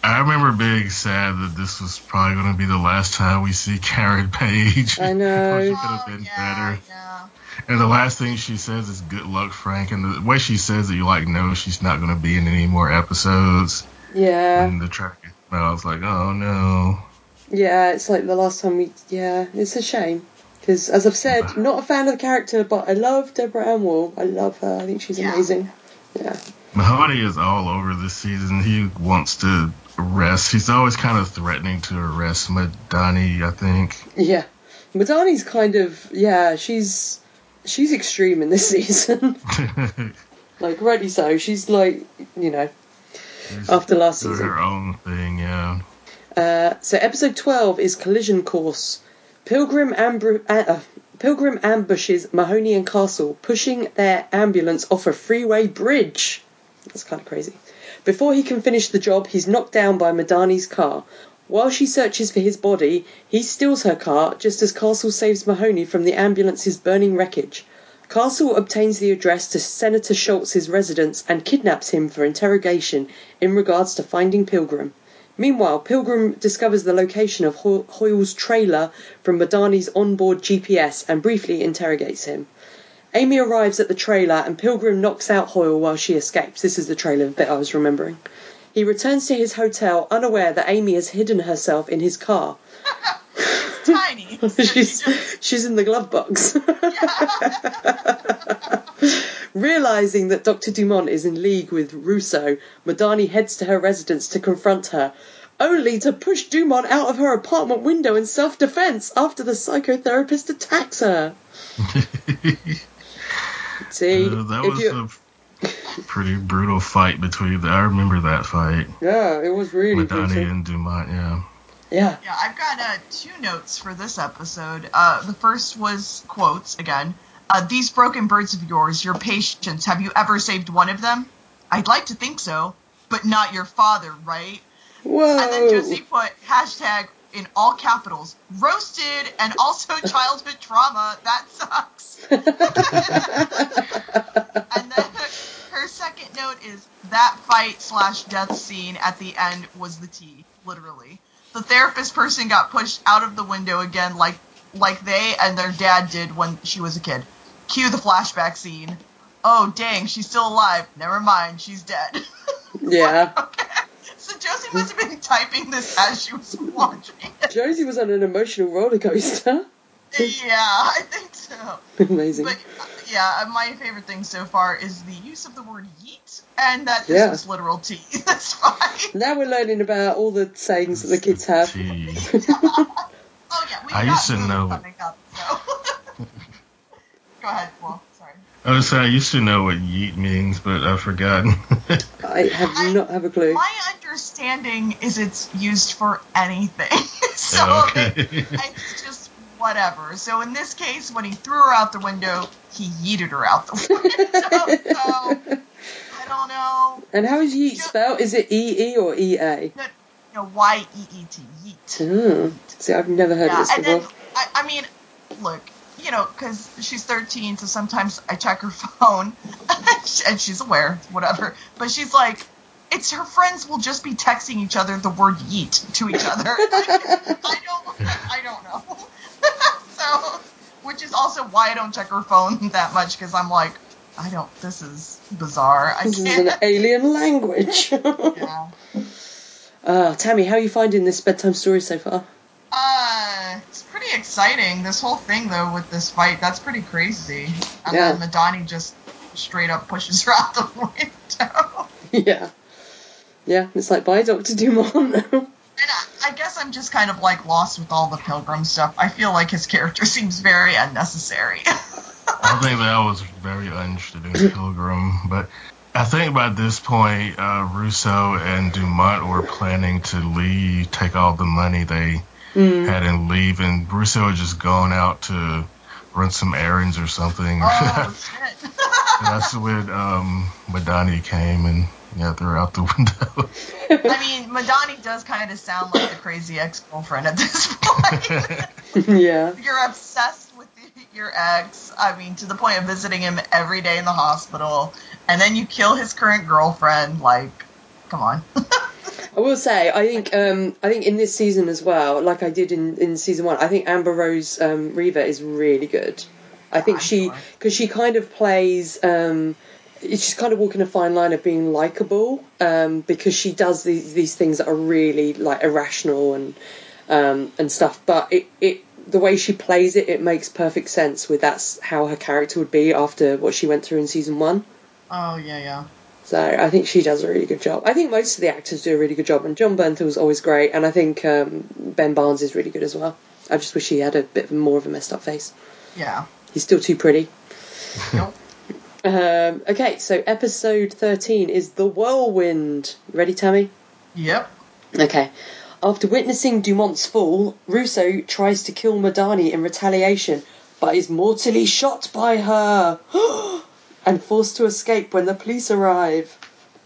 I remember being sad that this was probably going to be the last time we see Karen Page. I know. She could have Oh, been yeah, better. Yeah. And the last thing she says is "Good luck, Frank." And the way she says it, you like know she's not going to be in any more episodes. Yeah. And the track, I was like, "Oh no." Yeah, it's like the last time we. Yeah, it's a shame. Because, as I've said, not a fan of the character, but I love Deborah Ann I love her. I think she's Yeah. amazing. Yeah. Mahoney is all over this season. He wants to arrest. He's always kind of threatening to arrest Madani. I think. Yeah. Madani's kind of. Yeah, she's. She's extreme in this season. like, rightly so. She's like, you know, After last season. her own thing. Yeah. Uh, so episode 12 is Collision Course. Pilgrim, uh, uh, Pilgrim ambushes Mahoney and Castle, pushing their ambulance off a freeway bridge. That's kind of crazy. Before he can finish the job, he's knocked down by Madani's car. While she searches for his body, he steals her car just as Castle saves Mahoney from the ambulance's burning wreckage. Castle obtains the address to Senator Schultz's residence and kidnaps him for interrogation in regards to finding Pilgrim. Meanwhile, Pilgrim discovers the location of Ho- Hoyle's trailer from Madani's onboard GPS and briefly interrogates him. Amy arrives at the trailer and Pilgrim knocks out Hoyle while she escapes. This is the trailer bit I was remembering. He returns to his hotel unaware that Amy has hidden herself in his car. Tiny. So she's just, she's in the glove box. Realizing that Dr. Dumont is in league with Russo, Madani heads to her residence to confront her, only to push Dumont out of her apartment window in self-defense after the psychotherapist attacks her. See, Uh, that if was you, a pretty brutal fight between. The, I remember that fight. yeah, it was really Madani brutal. and Dumont. Yeah. Yeah, Yeah, I've got uh, two notes for this episode. Uh, the first was quotes again. Uh, These broken birds of yours, your patients, have you ever saved one of them? I'd like to think so, but not your father, right? whoa. And then Josie put hashtag in all capitals, roasted and also childhood trauma. That sucks. and then her second note is that fight slash death scene at the end was the tea, literally. The therapist person got pushed out of the window again, like like they and their dad did when she was a kid. Cue the flashback scene. Oh dang, she's still alive. Never mind, she's dead. yeah. okay. So Josie must have been typing this as she was watching it. Josie was on an emotional roller coaster. Yeah, I think so. Amazing. But yeah, uh, my favorite thing so far is the use of the word yeet, and that this Yeah. was literal tea. That's fine. Now we're learning about all the sayings that the kids have. Gee. Oh yeah, we I used to know- up, so. Go ahead, Well, sorry. I was saying I used to know what yeet means, but I've forgotten. I have I- not have a clue. My understanding is it's used for anything, so Oh, okay. it- it's just whatever. So in this case, when he threw her out the window, he yeeted her out the window. so I don't know. And how is yeet spelled? Is it E E or E A? No, Y E E T, yeet. Oh, see, I've never heard Yeah, of this and then. I, I mean, look, you know, because she's 13, so sometimes I check her phone, and she's aware, whatever. But she's like, it's her friends will just be texting each other the word yeet to each other. I, I don't, I don't know. so, which is also why I don't check her phone that much because I'm like, I don't. This is bizarre. I This is an alien language. Yeah. Ah, Tammy, how are you finding this bedtime story so far? Uh, it's pretty exciting. This whole thing, though, with this fight, that's pretty crazy. And Yeah. then Madani just straight up pushes her out the window. yeah. Yeah, it's like, bye, Dr. Dumont. And I, I guess I'm just kind of like lost with all the Pilgrim stuff. I feel like his character seems very unnecessary. I think that was very uninterested in Pilgrim, but I think by this point, uh, Russo and Dumont were planning to leave, take all the money they Mm. had and leave, and Russo had just gone out to run some errands or something. oh, shit. That's when um, Madani came and yeah, threw her out the window. I mean, Madani does kind of sound like the crazy ex girlfriend at this point. yeah. You're obsessed with your ex. I mean, to the point of visiting him every day in the hospital, and then you kill his current girlfriend. Like, come on. I will say, I think, um, I think in this season as well, like I did in, in season one, I think Amber Rose um, Revah is really good. I think I'm she, because she kind of plays, um, she's kind of walking a fine line of being likable, um, because she does these these things that are really like irrational and um, and stuff. But it, it the way she plays it, it makes perfect sense with that's how her character would be after what she went through in season one. Oh yeah, yeah. So I think she does a really good job. I think most of the actors do a really good job, and Jon Bernthal's always great, and I think um, Ben Barnes is really good as well. I just wish he had a bit more of a messed up face. Yeah. He's still too pretty. Nope. Um, okay, so episode 13 is The Whirlwind. Ready, Tammy? Yep. Okay. After witnessing Dumont's fall, Russo tries to kill Madani in retaliation, but is mortally shot by her and forced to escape when the police arrive.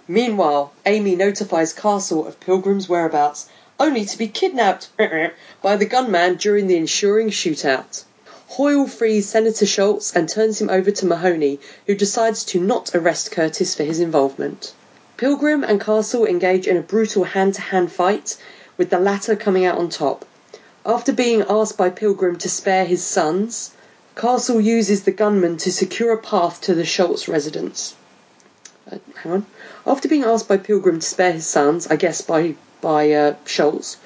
Meanwhile, Amy notifies Castle of Pilgrim's whereabouts, only to be kidnapped by the gunman during the ensuing shootout. Hoyle frees Senator Schultz and turns him over to Mahoney, who decides to not arrest Curtis for his involvement. Pilgrim and Castle engage in a brutal hand to hand fight, with the latter coming out on top. After being asked by Pilgrim to spare his sons, Castle uses the gunman to secure a path to the Schultz residence. Uh, hang on. After being asked by Pilgrim to spare his sons, I guess by by uh, Schultz,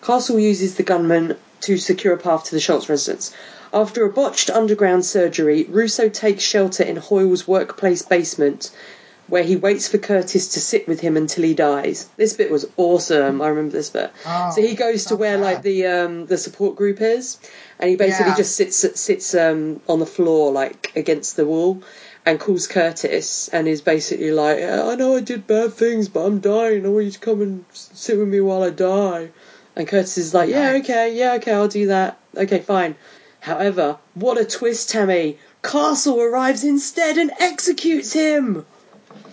Castle uses the gunman to secure a path to the Schultz residence. After a botched underground surgery, Russo takes shelter in Hoyle's workplace basement, where he waits for Curtis to sit with him until he dies. This bit was awesome. I remember this bit. Oh, so he goes to where like the um, the support group is, and he basically Yeah. just sits sits um, on the floor like against the wall. And calls Curtis and is basically like, I know I did bad things, but I'm dying. I want you to come and sit with me while I die. And Curtis is like, yeah, okay, yeah, okay, I'll do that. Okay, fine. However, what a twist, Tammy. Castle arrives instead and executes him.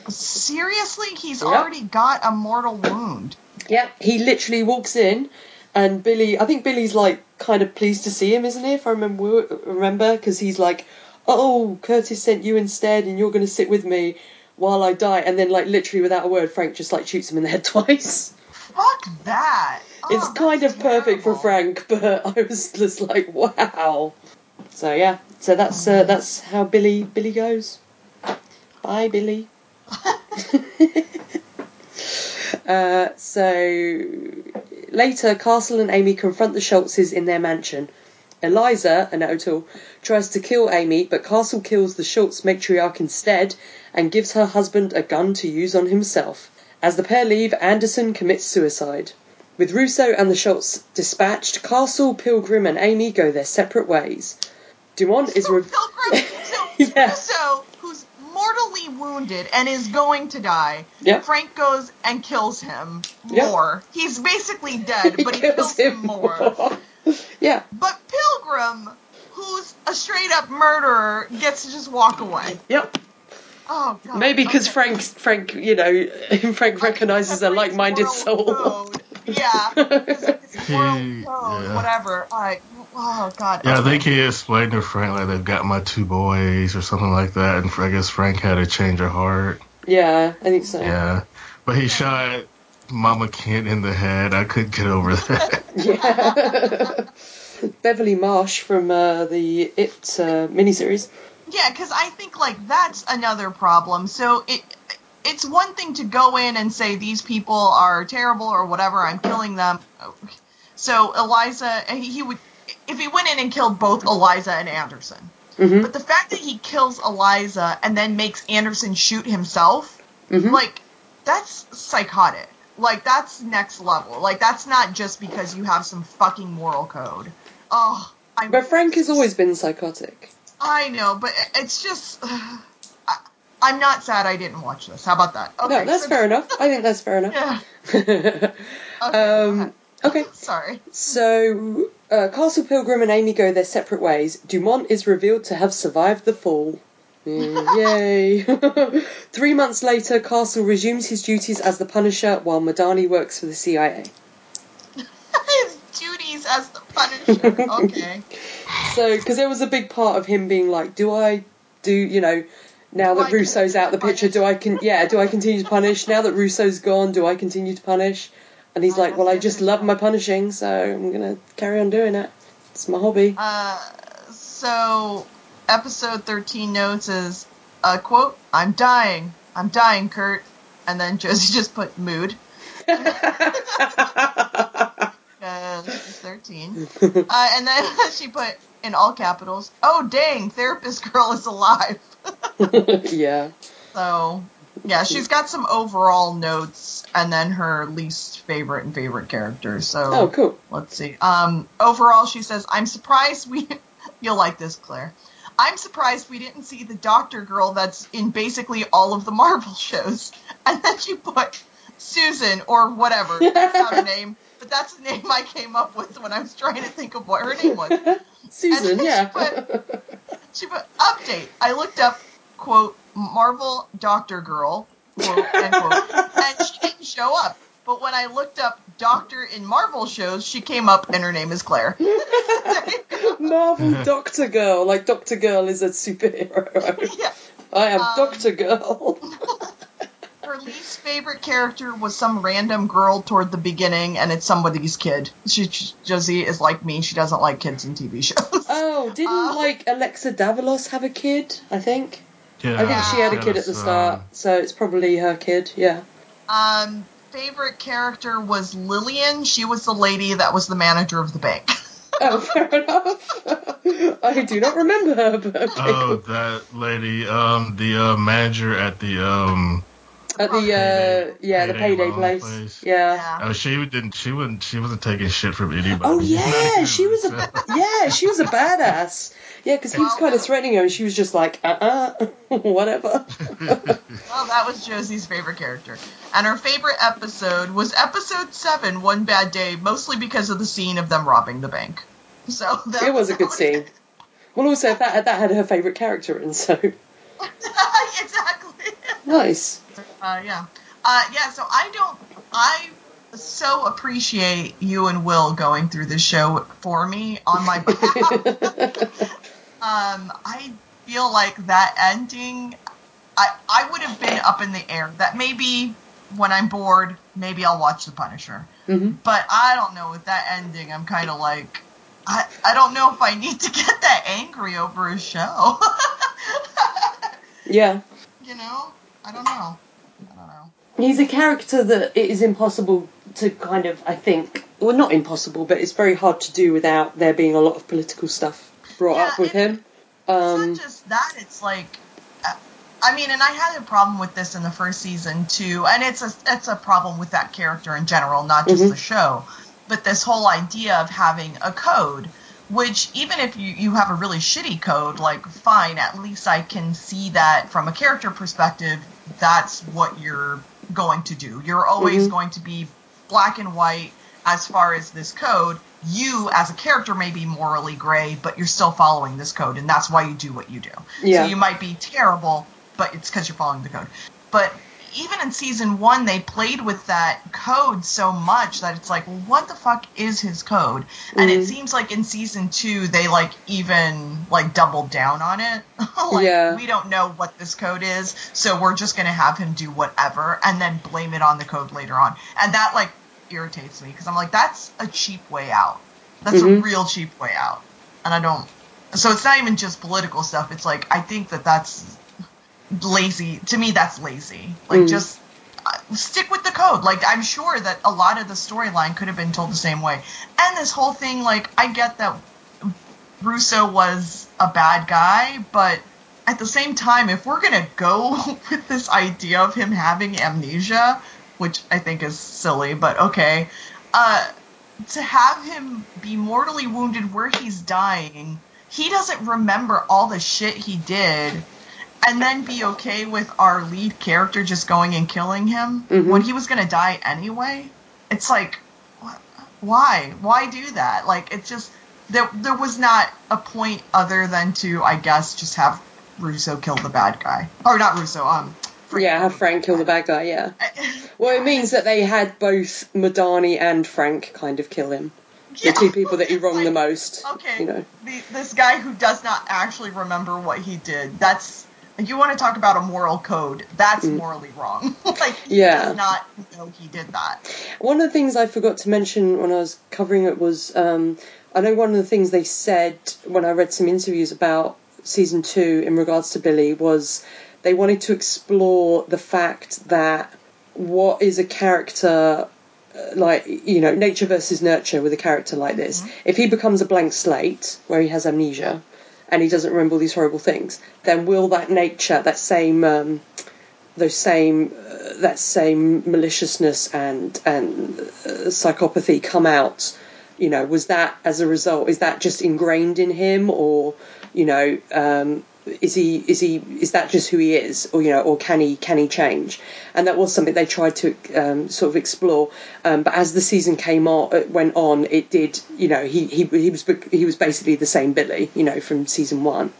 Seriously, he's Yep. already got a mortal wound. Yeah, he literally walks in, and Billy. I think Billy's like kind of pleased to see him, isn't he? If I remember, remember, because he's like, "Oh, Curtis sent you instead, and you're going to sit with me while I die." And then, like literally without a word, Frank just like shoots him in the head twice. Fuck that. Oh, it's kind of perfect for. Frank, but I was just like, "Wow." So yeah, so that's uh, that's how Billy Billy goes. Bye, Billy. Uh, so later, Castle and Amy confront the Schultzes in their mansion. Eliza, an O'Toole, tries to kill Amy, but Castle kills the Schultz matriarch instead and gives her husband a gun to use on himself. As the pair leave, Anderson commits suicide. With Russo and the Schultz dispatched, Castle, Pilgrim, and Amy go their separate ways. Dumont is. Oh, so Re- Pilgrim, so Yeah. Russo, who's mortally wounded and is going to die, Yep. Frank goes and kills him Yep. more. He's basically dead, but he kills him more. yeah, But Pilgrim, who's a straight up murderer, gets to just walk away. yep. Oh god. Maybe because okay. Frank, Frank, you know, Frank recognizes a like-minded soul. code. Yeah. His moral He- code, yeah. whatever. I, oh god. Yeah, I okay. think he explained to Frank like they've got my two boys or something like that, and I guess Frank had a change of heart. Yeah, I think so. Yeah, but he shot Mama Kent in the head. I couldn't get over that. Yeah. Beverly Marsh from uh, the It uh, miniseries. Yeah, because I think like that's another problem. So it it's one thing to go in and say these people are terrible or whatever. I'm killing them. So Eliza, he, he would if he went in and killed both Eliza and Anderson. hmm But the fact that he kills Eliza and then makes Anderson shoot himself, hmm like that's psychotic. Like that's next level. Like that's not just because you have some fucking moral code. Oh, I'm But Frank has always been psychotic. I know, but it's just. I, I'm not sad I didn't watch this. How about that? Okay, no, that's so- fair enough. I think that's fair enough. Yeah. Okay. um, okay, Sorry. so uh, Castle Pilgrim and Amy go their separate ways. Dumont is revealed to have survived the fall. Yay! Three months later, Castle resumes his duties as the Punisher while Madani works for the CIA. His duties as the Punisher. Okay. So, because there was a big part of him being like, do I do, you know, now that Russo's out the picture, do I can, yeah, do I continue to punish? Now that Russo's gone, do I continue to punish? And he's Oh, like, well, I just love my punishing, so I'm gonna carry on doing it. It's my hobby. Uh, so episode 13 notes is uh, quote: "I'm dying. I'm dying, Kurt." And then Josie just put mood. Uh, 13. Uh, and then she put in all capitals, "Oh dang, therapist girl is alive." yeah. So, yeah, she's got some overall notes and then her least favorite and favorite characters. So, Oh, cool. let's see. Um, overall, she says, I'm surprised we. You'll like this, Claire. I'm surprised we didn't see the doctor girl that's in basically all of the Marvel shows. And then she put Susan or whatever. That's not her name, but that's the name I came up with when I was trying to think of what her name was. Susan, yeah. She put update. I looked up quote Marvel Doctor Girl quote end quote, and she didn't show up. But when I looked up Doctor in Marvel shows, she came up and her name is Claire. Marvel Doctor Girl, like Doctor Girl is a superhero. yeah. I am Um, Doctor Girl. Her least favorite character was some random girl toward the beginning, and it's somebody's kid. She, she Josie is like me; she doesn't like kids in TV shows. Oh, didn't Uh, like Alexa Davalos have a kid? I think. Yeah, I think she had a kid at the son. start, so it's probably her kid. Yeah. Um, favorite character was Lillian. She was the lady that was the manager of the bank. oh, fair enough. I do not remember her. But okay, Oh, cool. that lady, um, the uh, manager at the um, At the uh, yeah, the Payday payday place. place. Yeah. Yeah. oh, she didn't, she wouldn't, she wasn't taking shit from anybody. Oh yeah, she was a yeah, she was a badass. Yeah, because he was kind of threatening her, and she was just like, uh, uh whatever. Well, that was Josie's favorite character. And her favorite episode was episode seven, One Bad Day, mostly because of the scene of them robbing the bank. So that it was a that good scene. Well, also that that had her favorite character in, so exactly. nice. Uh, yeah. Uh, yeah, so I don't. I so appreciate you and Will going through this show for me on my behalf. um, I feel like that ending, I, I would have been up in the air. That maybe when I'm bored, maybe I'll watch The Punisher. hmm But I don't know, with that ending, I'm kind of like, I, I don't know if I need to get that angry over a show. Yeah, you know? I don't know. I don't know. he's a character that it is impossible to kind of, I think, well, not impossible, but it's very hard to do without there being a lot of political stuff brought Yeah, up with him. Um, it's not just that it's like i mean and i had a problem with this in the first season too and it's a it's a problem with that character in general not just Mhm. the show but this whole idea of having a code which even if you, you have a really shitty code like fine at least i can see that from a character perspective that's what you're going to do you're always Mhm. going to be black and white as far as this code you as a character may be morally gray but you're still following this code and that's why you do what you do Yeah. so you might be terrible but it's because you're following the code but even in season one they played with that code so much that it's like well, what the fuck is his code and it Mhm. seems like in season two they like even like doubled down on it like Yeah. we don't know what this code is so we're just gonna have him do whatever and then blame it on the code later on and that like irritates me because i'm like that's a cheap way out that's a Mhm. real cheap way out and i don't so it's not even just political stuff it's like i think that that's lazy. To me that's lazy. Like Mm. just uh, stick with the code. Like i'm sure that a lot of the storyline could have been told the same way. And this whole thing like i get that russo was a bad guy but at the same time if we're gonna go with this idea of him having amnesia which i think is silly but okay uh to have him be mortally wounded where he's dying he doesn't remember all the shit he did and then be okay with our lead character just going and killing him Mhm. when he was going to die anyway it's like wh- why why do that like it's just there there was not a point other than to i guess just have russo kill the bad guy or not russo um yeah, have Frank kill the bad guy, yeah. Well, it means that they had both Madani and Frank kind of kill him. The two people that he wronged the most. Okay. You know. The, this guy who does not actually remember what he did. That's you want to talk about a moral code. That's Mm. morally wrong. like he Yeah. does not know he did that. One of the things I forgot to mention when I was covering it was um, I know one of the things they said when I read some interviews about season two in regards to Billy was they wanted to explore the fact that what is a character uh, like you know nature versus nurture with a character like this if he becomes a blank slate where he has amnesia and he doesn't remember all these horrible things then will that nature that same um, those same uh, that same maliciousness and and uh, psychopathy come out? You know was that as a result is that just ingrained in him or you know um is he is he is that just who he is or you know or can he can he change and that was something they tried to um, sort of explore um, but as the season came on uh, went on it did you know he he he was he was basically the same Billy you know from season 1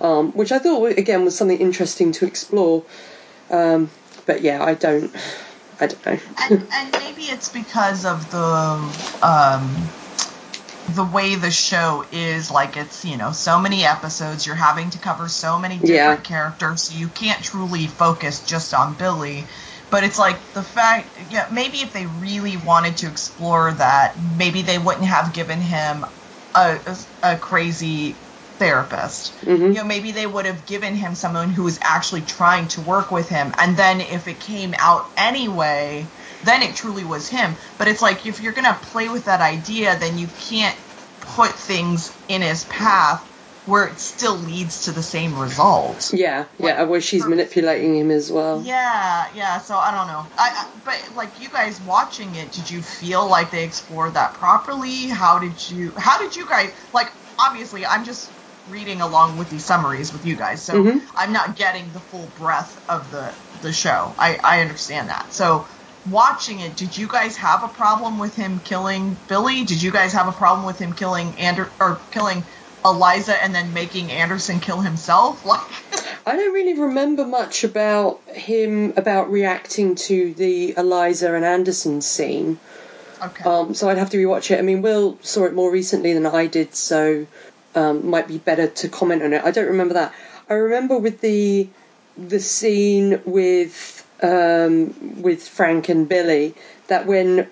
Yeah. um, which I thought again was something interesting to explore. Um, but yeah, I don't, I don't know. and and maybe it's because of the um the way the show is like it's you know so many episodes you're having to cover so many different Yeah. characters so you can't truly focus just on billy but it's like the fact yeah maybe if they really wanted to explore that maybe they wouldn't have given him a, a, a crazy therapist Mhm. you know maybe they would have given him someone who was actually trying to work with him and then if it came out anyway then it truly was him but it's like if you're gonna play with that idea then you can't put things in his path where it still leads to the same result. Yeah, yeah, where she's manipulating him as well. Yeah, yeah. So I don't know. I, I but like you guys watching it, did you feel like they explored that properly? How did you? How did you guys like? Obviously, I'm just reading along with these summaries with you guys, so Mhm. I'm not getting the full breadth of the the show. I I understand that. So watching it, did you guys have a problem with him killing Billy? Did you guys have a problem with him killing Ander or killing Eliza and then making Anderson kill himself? Like. I don't really remember much about him about reacting to the Eliza and Anderson scene. Okay. Um, so I'd have to rewatch it. I mean, Will saw it more recently than I did, so um, might be better to comment on it. I don't remember that. I remember with the the scene with um, with Frank and Billy that when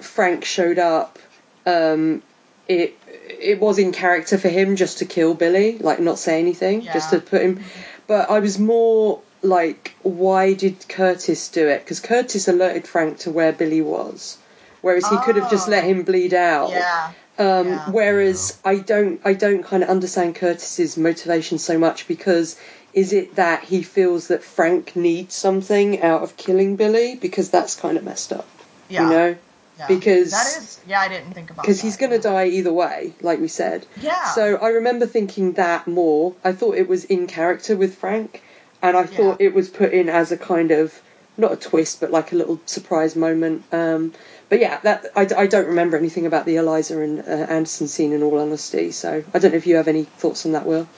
Frank showed up, um, it it was in character for him just to kill Billy, like not say anything, just to put him. But I was more like, why did Curtis do it? Because Curtis alerted Frank to where Billy was, whereas he could have just Oh. let him bleed out. yeah. Um, Yeah. Whereas I don't, I don't kind of understand Curtis's motivation so much because is it that he feels that Frank needs something out of killing Billy because that's kind of messed up, Yeah. you know? yeah. because- that is yeah, I didn't think about it. Because he's going to die either way, like we said. Yeah. So I remember thinking that more. I thought it was in character with Frank, and I thought it was put in as a kind of not a twist, but like a little surprise moment. Um, but yeah, that I, I don't remember anything about the Eliza and uh, Anderson scene in all honesty. So I don't know if you have any thoughts on that, Will.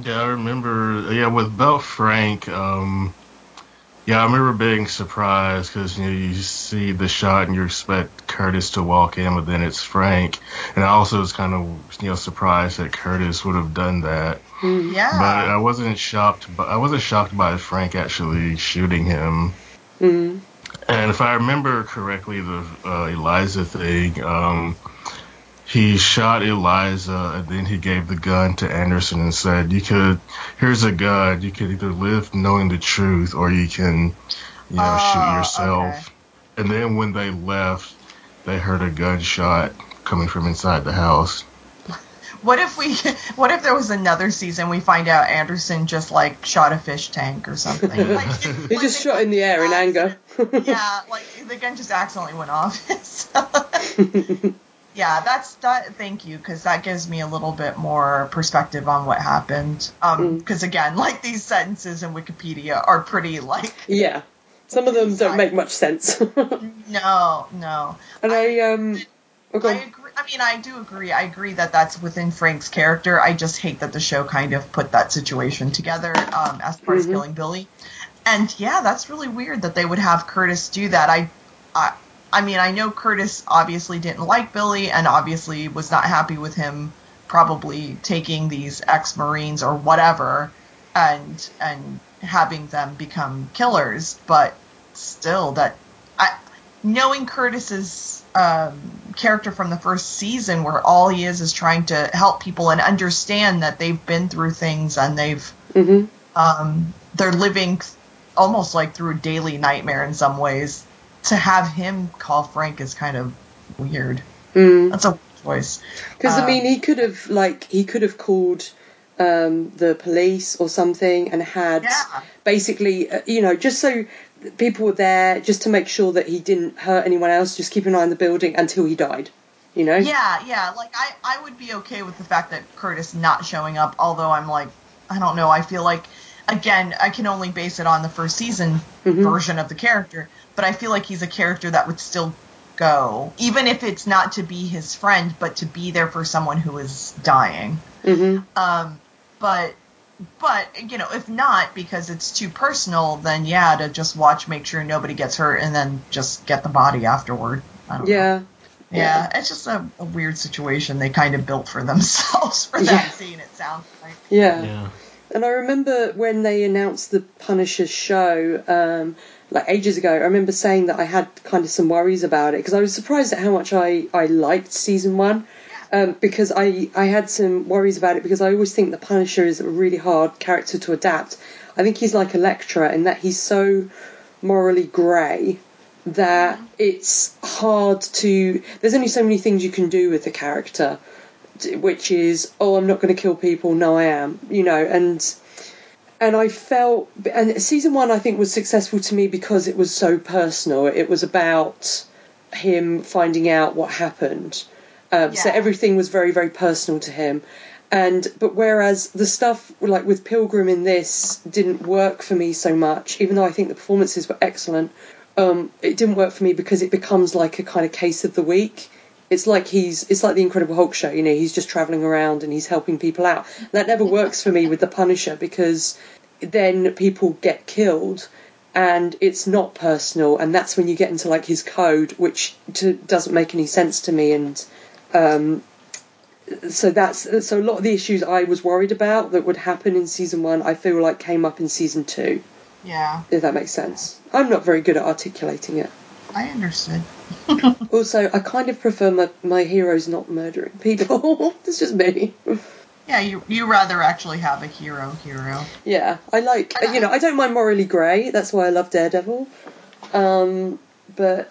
Yeah, I remember. Yeah, with Belt Frank. Um, yeah, I remember being surprised because you know you see the shot and you expect Curtis to walk in, but then it's Frank. And I also was kind of you know surprised that Curtis would have done that. yeah. But I wasn't shocked. But I wasn't shocked by Frank actually shooting him. Mm. And if I remember correctly, the uh, Eliza thing, um, he shot Eliza and then he gave the gun to Anderson and said, "You could, here's a gun. You could either live knowing the truth or you can, you know, Oh, shoot yourself." okay. And then when they left, they heard a gunshot coming from inside the house. What if we? What if there was another season? We find out Anderson just like shot a fish tank or something. Like, He like just shot in the air in anger. yeah, like the gun just accidentally went off. So- yeah, that's that. Thank you, because that gives me a little bit more perspective on what happened. Um, Mm. because again, like these sentences in Wikipedia are pretty like yeah. Some of them don't make much sense. no, no. and I um. okay. I agree. I mean, I do agree. I agree that that's within Frank's character. I just hate that the show kind of put that situation together um, as far as Mhm. killing Billy. And yeah, that's really weird that they would have Curtis do that. I, I, I mean, I know Curtis obviously didn't like Billy and obviously was not happy with him probably taking these ex-marines or whatever and and having them become killers. But still, that I knowing Curtis's um, character from the first season, where all he is is trying to help people and understand that they've been through things and they've Mhm. um, they're living almost like through a daily nightmare in some ways. To have him call Frank is kind of weird. Mm. That's a weird choice. Because I Um, mean, he could have like he could have called um, the police or something and had Yeah. basically, uh, you know, just so people were there, just to make sure that he didn't hurt anyone else. Just keep an eye on the building until he died. You know. Yeah, yeah. Like I, I would be okay with the fact that Curtis not showing up. Although I'm like, I don't know. I feel like, again, I can only base it on the first season Mhm. version of the character. But I feel like he's a character that would still go, even if it's not to be his friend, but to be there for someone who is dying. hmm Um, but but you know, if not because it's too personal, then yeah, to just watch, make sure nobody gets hurt, and then just get the body afterward. I don't know. Yeah. Yeah, it's just a, a weird situation they kind of built for themselves for that Yeah. scene. It sounds like. Yeah. Yeah. And I remember when they announced the Punisher show, um, like ages ago, I remember saying that I had kind of some worries about it because I was surprised at how much I, I liked season one. Um, because I, I had some worries about it because I always think the Punisher is a really hard character to adapt. I think he's like Elektra in that he's so morally grey that it's hard to. There's only so many things you can do with the character which is oh I'm not going to kill people no I am you know and and I felt and season one I think was successful to me because it was so personal. It was about him finding out what happened. Um, so everything was very very personal to him. And but whereas the stuff like with Pilgrim in this didn't work for me so much even though I think the performances were excellent um, it didn't work for me because it becomes like a kind of case of the week it's like he's it's like the Incredible Hulk show, you know, he's just travelling around and he's helping people out. That never works for me with the Punisher because then people get killed and it's not personal and that's when you get into like his code which to, doesn't make any sense to me and um so that's so a lot of the issues I was worried about that would happen in season 1 I feel like came up in season 2 Yeah, if that makes sense. I'm not very good at articulating it. I understood. Also, I kind of prefer my, my heroes not murdering people. That's just me. Yeah, you you rather actually have a hero hero. Yeah, I like, you know, I don't mind morally grey. That's why I love Daredevil. Um, but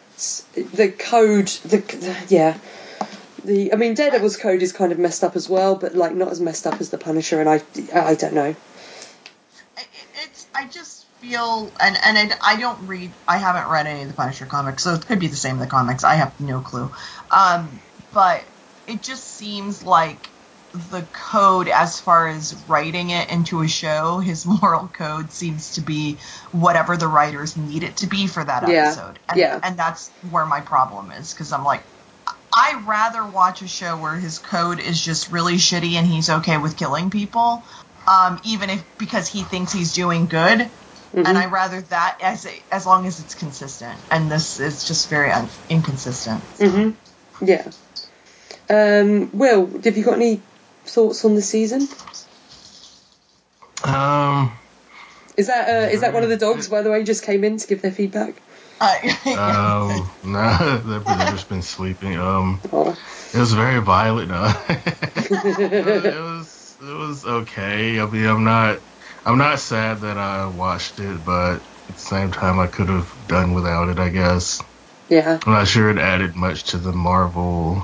the code, the, the yeah, the I mean, Daredevil's code is kind of messed up as well, but like not as messed up as the Punisher. And I, I don't know. It's I just feel and and I, I don't read I haven't read any of the Punisher comics, so it could be the same in the comics. I have no clue. Um, but it just seems like the code as far as writing it into a show, his moral code seems to be whatever the writers need it to be for that Yeah, episode. And, yeah. and that's where my problem is because I'm like, I rather watch a show where his code is just really shitty and he's okay with killing people, um, even if because he thinks he's doing good. Mhm. And I rather that as as long as it's consistent. And this is just very un- inconsistent. hmm Yeah. Um, Will, have you got any thoughts on the season? Um, Is that uh, is that one of the dogs, by the way, just came in to give their feedback? Uh, um, nah, they've, they've just been sleeping. Um, Oh. it was very violent. No, it was it was okay. I mean, I'm not I'm not sad that I watched it, but at the same time, I could have done without it. I guess Yeah. I'm not sure it added much to the Marvel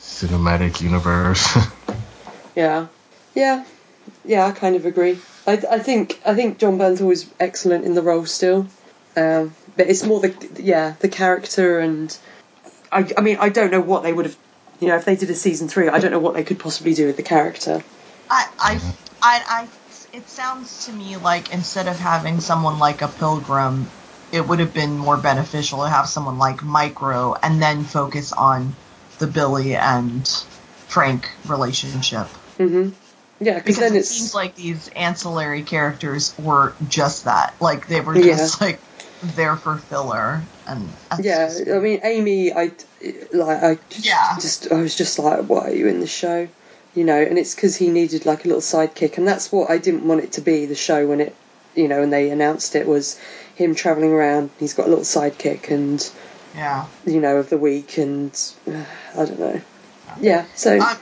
cinematic universe. Yeah, yeah, yeah. I kind of agree. I, I think I think Jon Bernthal is excellent in the role still, um, but it's more the yeah the character and I I mean I don't know what they would have you know if they did a season three I don't know what they could possibly do with the character. I, I, I, I, it sounds to me like instead of having someone like a pilgrim, it would have been more beneficial to have someone like Micro and then focus on the Billy and Frank relationship. Mm-hmm. Yeah, because then it seems like these ancillary characters were just that. Like they were Yeah. just like there for filler. And yeah. just- I mean Amy, I like I just, Yeah. just I was just like why are you in the show, you know? And it's because he needed like a little sidekick, and that's what I didn't want it to be. The show when it you know when they announced it was him traveling around. He's got a little sidekick and. yeah. you know, of the week, and uh, I don't know. Yeah, so Um,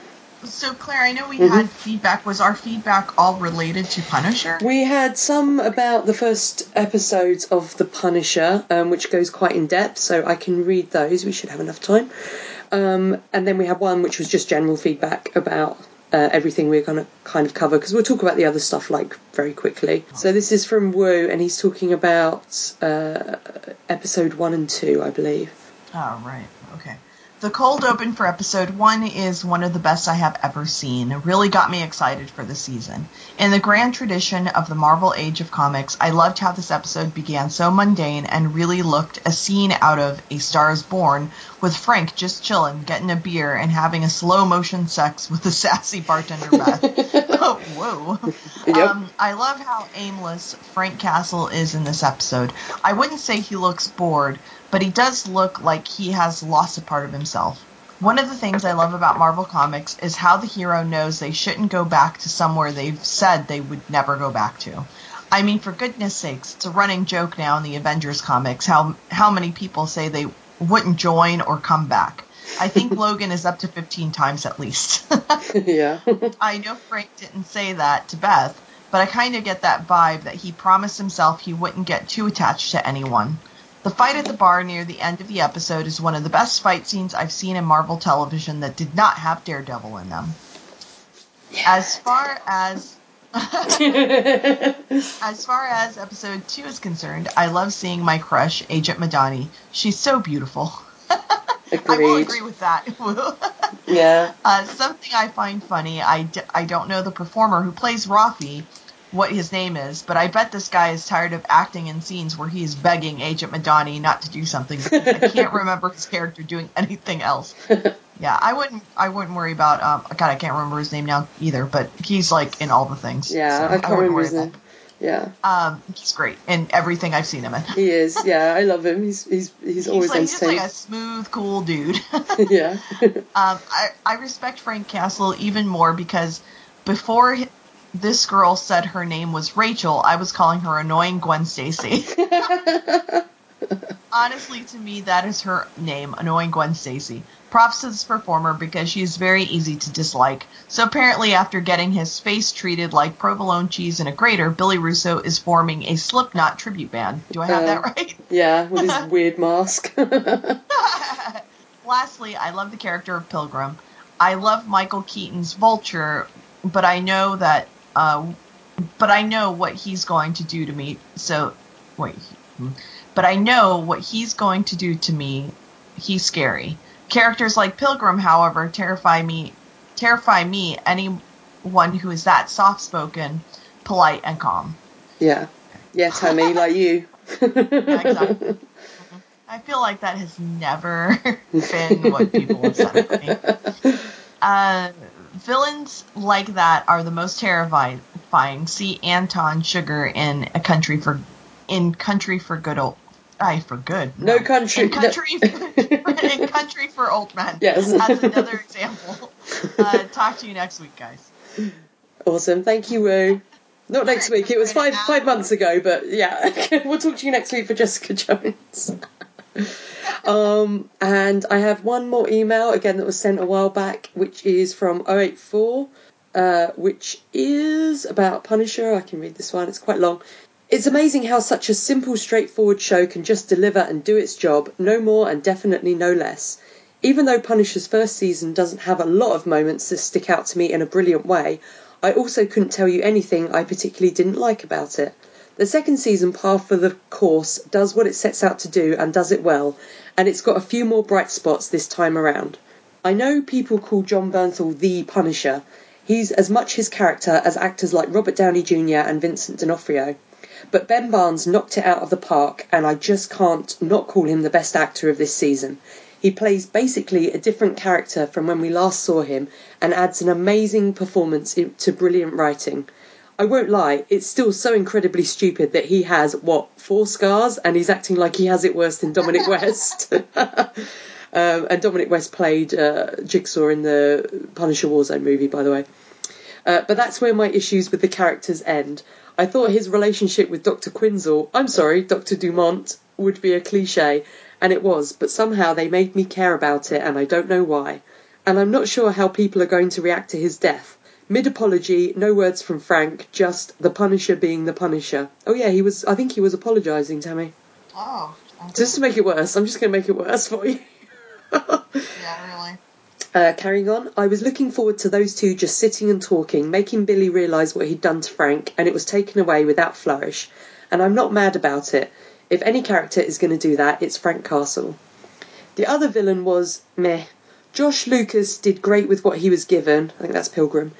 so Claire, I know we Mhm. had feedback. Was our feedback all related to Punisher? we had some about the first episodes of The Punisher, um, which goes quite in depth, so I can read those. We should have enough time. Um, and then we had one which was just general feedback about uh, everything we're going to kind of cover because we'll talk about the other stuff like very quickly. So this is from Wu, and he's talking about uh, episode one and two, I believe. Oh, right. Okay. The cold open for episode one is one of the best I have ever seen. It really got me excited for the season. In the grand tradition of the Marvel Age of Comics, I loved how this episode began so mundane and really looked a scene out of A Star is Born with Frank just chilling, getting a beer, and having a slow motion sex with the sassy bartender Beth. oh, whoa. Yep. Um, I love how aimless Frank Castle is in this episode. I wouldn't say he looks bored, but he does look like he has lost a part of himself. One of the things I love about Marvel Comics is how the hero knows they shouldn't go back to somewhere they've said they would never go back to. I mean, for goodness sakes, it's a running joke now in the Avengers comics how how many people say they wouldn't join or come back. I think Logan is up to 15 times at least. yeah. I know Frank didn't say that to Beth, but I kind of get that vibe that he promised himself he wouldn't get too attached to anyone. The fight at the bar near the end of the episode is one of the best fight scenes I've seen in Marvel television that did not have Daredevil in them. As far as as far as episode two is concerned, I love seeing my crush, Agent Madani. She's so beautiful. I will agree with that. Yeah. uh, something I find funny, I, d- I don't know the performer who plays Rafi, what his name is, but I bet this guy is tired of acting in scenes where he is begging Agent Madani not to do something. I can't remember his character doing anything else. Yeah, I wouldn't. I wouldn't worry about. Um, God, I can't remember his name now either. But he's like in all the things. Yeah, so I can't wouldn't remember worry his name. Yeah, Um, he's great in everything I've seen him in. he is. Yeah, I love him. He's he's he's, He's always like, he's just like a smooth, cool dude. yeah. Um, I, I respect Frank Castle even more because before this girl said her name was Rachel, I was calling her annoying Gwen Stacy. Honestly, to me, that is her name, annoying Gwen Stacy. Props to this performer because she is very easy to dislike. So apparently, after getting his face treated like provolone cheese in a grater, Billy Russo is forming a Slipknot tribute band. Do I have Uh, that right? yeah, with his weird mask. Lastly, I love the character of Pilgrim. I love Michael Keaton's Vulture, but I know that, uh, but I know what he's going to do to me. So, wait, hmm. but I know what he's going to do to me. He's scary. Characters like Pilgrim, however, terrify me. Terrify me. Anyone who is that soft-spoken, polite, and calm. yeah. Yeah, Tammy, like you. exactly. I feel like that has never been what people have said about me. Uh, villains like that are the most terrifying. See Anton Chigurh in a country for in country for good old. I for good. No country- In country, in country for old men. Yes. As another example. Uh, talk to you next week, guys. Awesome. Thank you, Woo. Not next week. It was five five months ago, but yeah, we'll talk to you next week for Jessica Jones. um, and I have one more email again that was sent a while back, which is from 084, uh, which is about Punisher. I can read this one. It's quite long. It's amazing how such a simple, straightforward show can just deliver and do its job, no more and definitely no less. Even though Punisher's first season doesn't have a lot of moments that stick out to me in a brilliant way, I also couldn't tell you anything I particularly didn't like about it. The second season, par for the course, does what it sets out to do and does it well, and it's got a few more bright spots this time around. I know people call Jon Bernthal the Punisher. He's as much his character as actors like Robert Downey Jr. and Vincent D'Onofrio. But Ben Barnes knocked it out of the park, and I just can't not call him the best actor of this season. He plays basically a different character from when we last saw him and adds an amazing performance to brilliant writing. I won't lie, it's still so incredibly stupid that he has, what, four scars and he's acting like he has it worse than Dominic West. um, and Dominic West played uh, Jigsaw in the Punisher Warzone movie, by the way. Uh, but that's where my issues with the characters end. I thought his relationship with Dr. Quinzel, I'm sorry, Dr. Dumont, would be a cliche, and it was, but somehow they made me care about it, and I don't know why. And I'm not sure how people are going to react to his death. Mid apology, no words from Frank, just the Punisher being the Punisher. Oh yeah, he was. I think he was apologising, Tammy. Oh, Just to make it worse, I'm just going to make it worse for you. yeah, really. Uh, carrying on, I was looking forward to those two just sitting and talking, making Billy realise what he'd done to Frank, and it was taken away without flourish. And I'm not mad about it. If any character is going to do that, it's Frank Castle. The other villain was meh. Josh Lucas did great with what he was given. I think that's Pilgrim.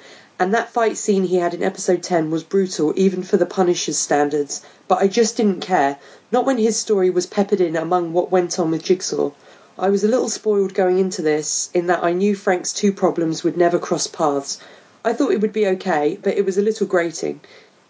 And that fight scene he had in episode 10 was brutal, even for the Punisher's standards. But I just didn't care. Not when his story was peppered in among what went on with Jigsaw. I was a little spoiled going into this, in that I knew Frank's two problems would never cross paths. I thought it would be okay, but it was a little grating.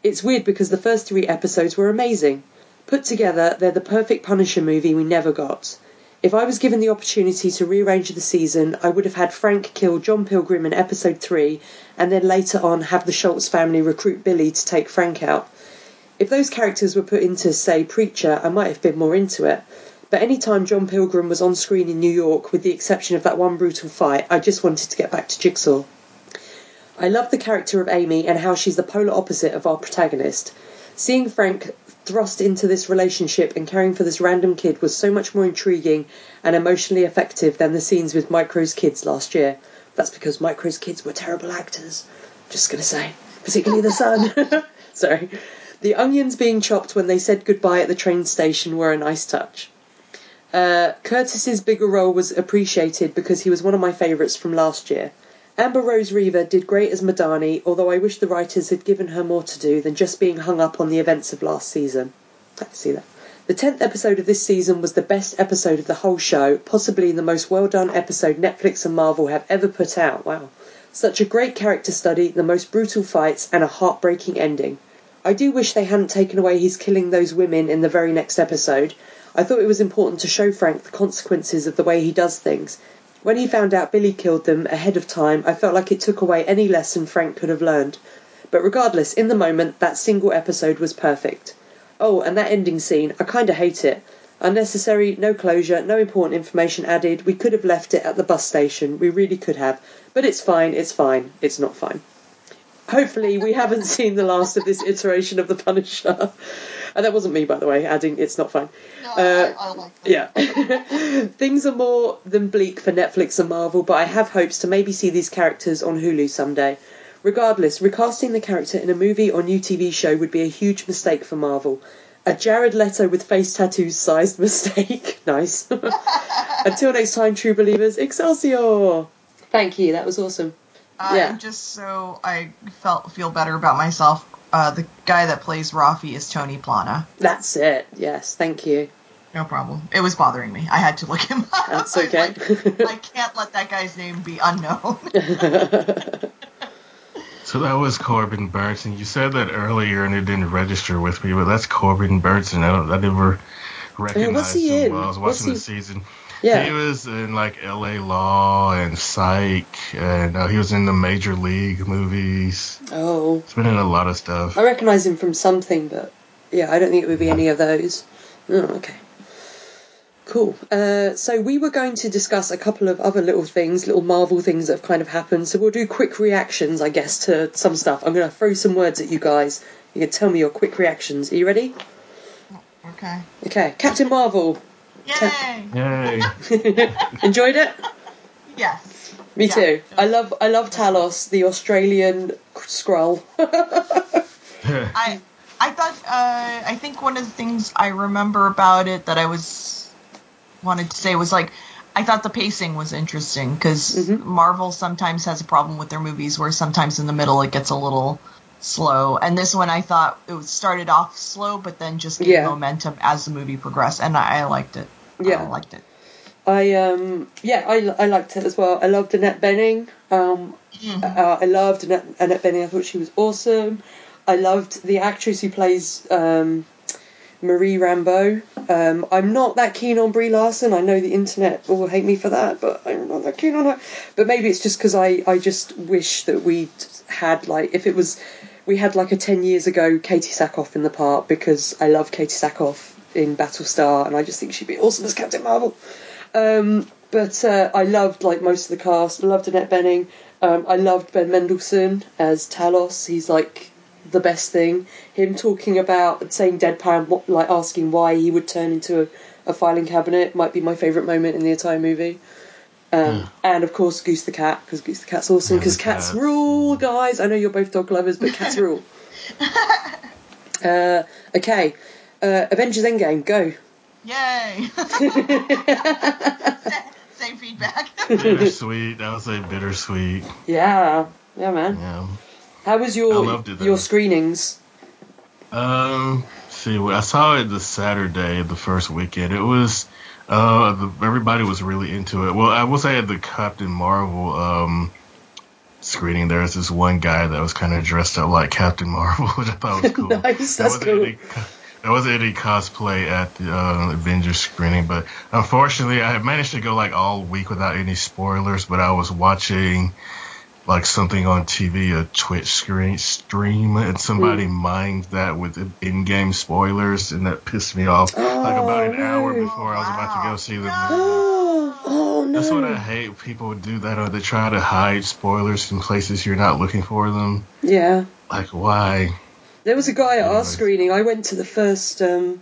It's weird because the first three episodes were amazing. Put together, they're the perfect Punisher movie we never got. If I was given the opportunity to rearrange the season, I would have had Frank kill John Pilgrim in episode 3, and then later on have the Schultz family recruit Billy to take Frank out. If those characters were put into, say, Preacher, I might have been more into it. But any time John Pilgrim was on screen in New York, with the exception of that one brutal fight, I just wanted to get back to Jigsaw. I love the character of Amy and how she's the polar opposite of our protagonist. Seeing Frank thrust into this relationship and caring for this random kid was so much more intriguing and emotionally effective than the scenes with Micro's kids last year. That's because Micro's kids were terrible actors. Just gonna say, particularly the son. Sorry. The onions being chopped when they said goodbye at the train station were a nice touch. Uh, Curtis's bigger role was appreciated because he was one of my favourites from last year. Amber Rose Revah did great as Madani, although I wish the writers had given her more to do than just being hung up on the events of last season. I can see that. The tenth episode of this season was the best episode of the whole show, possibly the most well done episode Netflix and Marvel have ever put out. Wow. Such a great character study, the most brutal fights, and a heartbreaking ending. I do wish they hadn't taken away his killing those women in the very next episode. I thought it was important to show Frank the consequences of the way he does things. When he found out Billy killed them ahead of time, I felt like it took away any lesson Frank could have learned. But regardless, in the moment, that single episode was perfect. Oh, and that ending scene, I kinda hate it. Unnecessary, no closure, no important information added. We could have left it at the bus station. We really could have. But it's fine, it's fine, it's not fine hopefully we haven't seen the last of this iteration of the Punisher. And that wasn't me, by the way, adding it's not fine. No, Uh, I, I like that. Yeah. Things are more than bleak for Netflix and Marvel, but I have hopes to maybe see these characters on Hulu someday. Regardless, recasting the character in a movie or new TV show would be a huge mistake for Marvel. A Jared Leto with face tattoos sized mistake. nice. Until next time, true believers, Excelsior! Thank you, that was awesome. Uh, Yeah. just so I felt feel better about myself, uh, the guy that plays Rafi is Tony Plana. That's it, yes, thank you. No problem. It was bothering me. I had to look him up. That's okay. like, I can't let that guy's name be unknown. So that was Corbin Bernsen. You said that earlier and it didn't register with me, but that's Corbin Bernsen. I don't. I never recognized he him in? while I was What's watching he- the season. Yeah. He was in like L.A. Law and Psych, and uh, he was in the Major League movies. Oh. He's been in a lot of stuff. I recognise him from something, but yeah, I don't think it would be any of those. Oh, okay. Cool. Uh, so we were going to discuss a couple of other little things, little Marvel things that have kind of happened. So we'll do quick reactions, I guess, to some stuff. I'm going to throw some words at you guys. You can tell me your quick reactions. Are you ready? okay. Okay. Captain Marvel. Yay! Yay! Enjoyed it? Yes. Me Yeah. too. I love I love Talos, the Australian Skrull. I I thought uh, I think one of the things I remember about it that I was wanted to say was like I thought the pacing was interesting because Mhm. Marvel sometimes has a problem with their movies where sometimes in the middle it gets a little slow, and this one I thought it started off slow but then just gained Yeah. momentum as the movie progressed, and I, I liked it. Yeah. I liked it. I um yeah I, I liked it as well. I loved Annette Bening. Um, Mhm. uh, I loved Annette, Annette Bening. I thought she was awesome. I loved the actress who plays um, Marie Rambeau. Um, I'm not that keen on Brie Larson. I know the internet will hate me for that, but I'm not that keen on her. But maybe it's just because I, I just wish that we had like if it was we had like a ten years ago Katee Sackhoff in the part because I love Katee Sackhoff in Battlestar and I just think she'd be awesome as Captain Marvel. Um, but uh, I loved like most of the cast. I loved Annette Bening. Um, I loved Ben Mendelsohn as Talos. He's like the best thing. Him talking about saying deadpan, what, like asking why he would turn into a, a filing cabinet might be my favourite moment in the entire movie. Um, And of course, Goose the cat because Goose the cat's awesome. Because the cats cat. rule, guys. I know you're both dog lovers, but cats rule. Uh, okay, uh, Avengers Endgame, go. Yay! Same feedback. bittersweet. That was a bittersweet. Yeah, yeah, man. Yeah. How was your it, your screenings? Um, see, I saw it the Saturday, the first weekend. It was, uh, the, everybody was really into it. Well, I will say at the Captain Marvel um screening, there was this one guy that was kind of dressed up like Captain Marvel, which I thought was cool. Nice, that's wasn't cool. Any, there wasn't any cosplay at the uh, Avengers screening, but unfortunately, I managed to go like all week without any spoilers. But I was watching like something on TV, a Twitch screen stream, and somebody Hmm. mined that with in-game spoilers, and that pissed me off. like about an Oh, hour before I was about to go see the movie. Oh, oh no. That's what I hate. People do that, or they try to hide spoilers in places you're not looking for them. Yeah. Like, why? There was a guy at our screening. I went to the first um,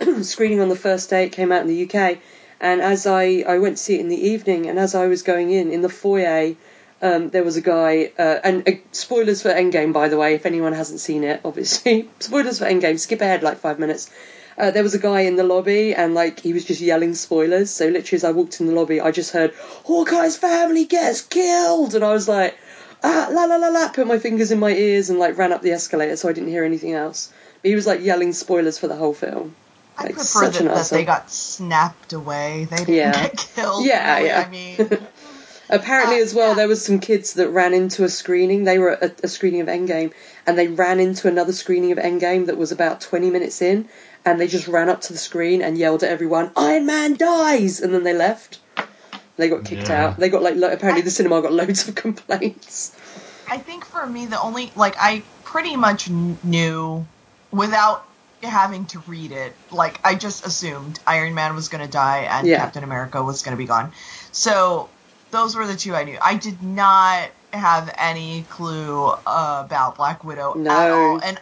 screening on the first day it came out in the UK, and as I I went to see it in the evening, and as I was going in in the foyer, um, there was a guy. Uh, and uh, spoilers for Endgame, by the way, if anyone hasn't seen it, obviously spoilers for Endgame. Skip ahead like five minutes. Uh, there was a guy in the lobby, and like he was just yelling spoilers. So literally, as I walked in the lobby, I just heard Hawkeye's family gets killed, and I was like, ah, la la la la, put my fingers in my ears and like ran up the escalator so I didn't hear anything else. But he was like yelling spoilers for the whole film. I Like, prefer such that, an that they got snapped away. They didn't Yeah. get killed. Yeah, really. yeah. I mean, Apparently, Uh, as well, yeah. there was some kids that ran into a screening. They were at a, a screening of Endgame, and they ran into another screening of Endgame that was about 20 minutes in, and they just ran up to the screen and yelled at everyone, "Iron Man dies!" and then they left. They got kicked Yeah. out. They got like lo- apparently the cinema got loads of complaints. I think for me, the only like I pretty much knew without having to read it. Like I just assumed Iron Man was going to die and Yeah. Captain America was going to be gone. So those were the two I knew. I did not have any clue uh, about Black Widow No. at all. And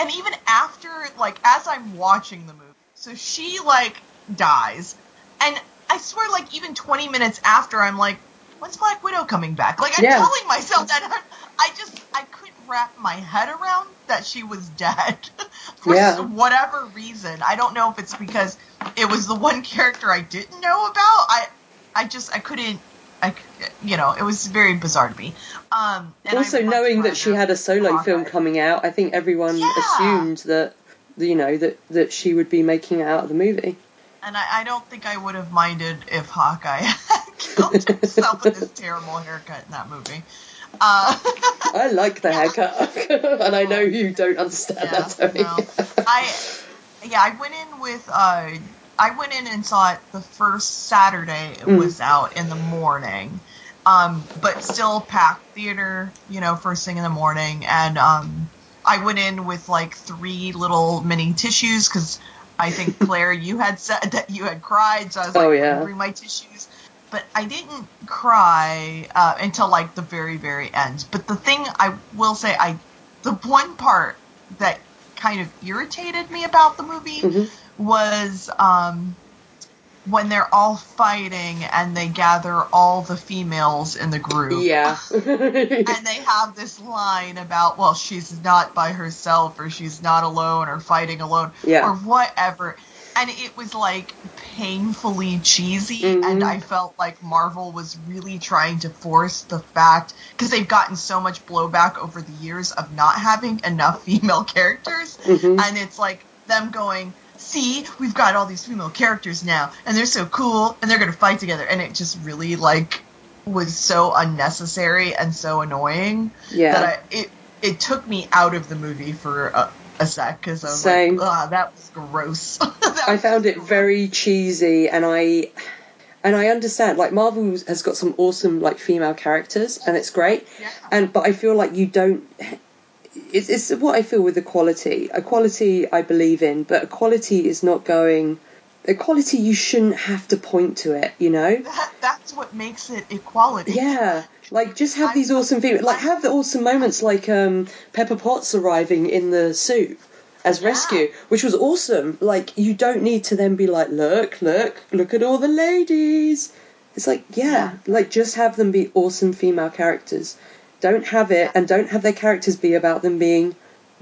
and even after like as I'm watching the movie, so she like dies, and I swear like even 20 minutes after, I'm like, when's Black Widow coming back? Like I'm Yeah. telling myself that. I'm, I just I couldn't wrap my head around that she was dead for Yeah. whatever reason. I don't know if it's because it was the one character I didn't know about. I I just I couldn't. I, you know, it was very bizarre to me. Um, and also, knowing that she had a solo film coming out, I think everyone Yeah. assumed that you know that that she would be making it out of the movie. And I, I don't think I would have minded if Hawkeye had killed himself with his terrible haircut in that movie. Uh, I like the haircut, and I know you don't understand yeah, that, Tony. no. I yeah, I went in with uh, I went in and saw it the first Saturday it Mm. was out in the morning, um, but still packed theater, you know, first thing in the morning, and um, I went in with like three little mini tissues because I think Claire, you had said that you had cried, so I was like, Oh, "Let me yeah. bring my tissues. But I didn't cry uh, until like the very, very end. But the thing I will say, I the one part that kind of irritated me about the movie Mhm. Was um, when they're all fighting and they gather all the females in the group. Yeah. And they have this line about, well, she's not by herself or she's not alone or fighting alone Yeah. or whatever. And it was like painfully cheesy, Mhm. and I felt like Marvel was really trying to force the fact because they've gotten so much blowback over the years of not having enough female characters, Mhm. and it's like them going, "See, we've got all these female characters now, and they're so cool, and they're gonna fight together," and it just really like was so unnecessary and so annoying yeah. that I it it took me out of the movie for a, a sec because I was Same. like, ah, that was gross. That I was found it gross. very cheesy, and I and I understand. Like Marvel has got some awesome like female characters, and it's great. Yeah. And but I feel like you don't. It's, it's what I feel with equality. Equality I believe in, but equality is not going. Equality you shouldn't have to point to it. You know. That, that's what makes it equality. Yeah, like just have I'm- these awesome female, like have the awesome moments like um Pepper Potts arriving in the suit as Yeah. rescue, which was awesome. Like you don't need to then be like, look, look, look at all the ladies. It's like yeah, Yeah. like just have them be awesome female characters. Don't have it, and don't have their characters be about them being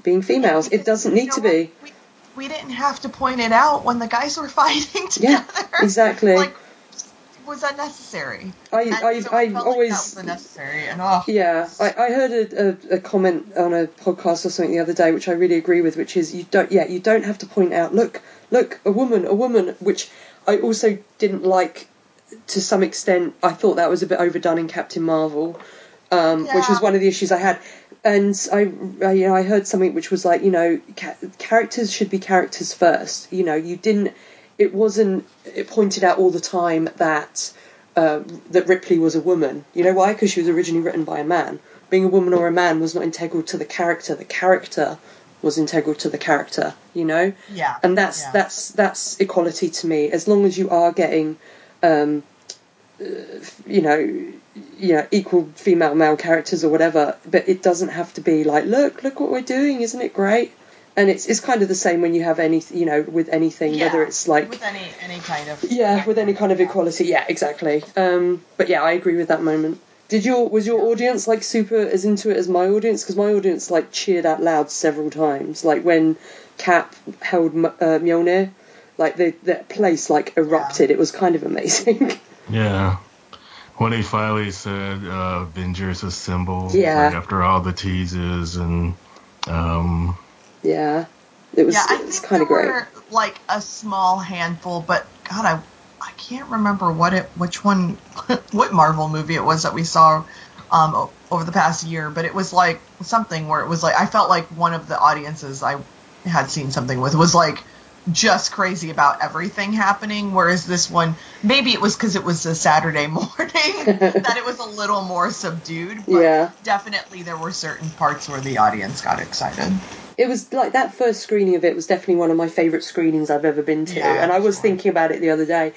being females. It doesn't need You to be. We, we didn't have to point it out when the guys were fighting together. Yeah, exactly. Like, it was unnecessary. I And I so I always like unnecessary. And oh, Yeah, I, I heard a, a, a comment on a podcast or something the other day, which I really agree with, which is you don't, yeah, you don't have to point out, look, look, a woman, a woman, which I also didn't like to some extent. I thought that was a bit overdone in Captain Marvel, um, which was one of the issues I had. And I, I, you know, I heard something which was like, you know, ca- characters should be characters first. You know, you didn't. It wasn't. It pointed out all the time that uh, that Ripley was a woman. You know why? Because she was originally written by a man. Being a woman or a man was not integral to the character. The character was integral to the character. You know, yeah. and that's yeah. that's that's equality to me. As long as you are getting, um, uh, you know, you know, equal female male characters or whatever, but it doesn't have to be like, look, look what we're doing, isn't it great? and it's it's kind of the same when you have any you know with anything Yeah, whether it's like with any any kind of yeah with any kind of equality yeah exactly. Um but yeah i agree with that moment. Did your was your audience like super as into it as my audience? Because my audience like cheered out loud several times. Like when cap held M- uh, mjolnir like the the place like erupted. It was kind of amazing. Yeah. When he finally said uh, Avengers Assemble, Yeah. like after all the teases and um, yeah it was yeah, I it was kind of great like a small handful, but God, I I can't remember what it, which one, what Marvel movie it was that we saw um, over the past year. But it was like something where it was like I felt like one of the audiences I had seen something with was like just crazy about everything happening, whereas this one maybe it was because it was a Saturday morning that it was a little more subdued. But Yeah. definitely there were certain parts where the audience got excited. it was like that first screening of it was definitely one of my favourite screenings I've ever been to. Yeah, and I was sure. thinking about it the other day,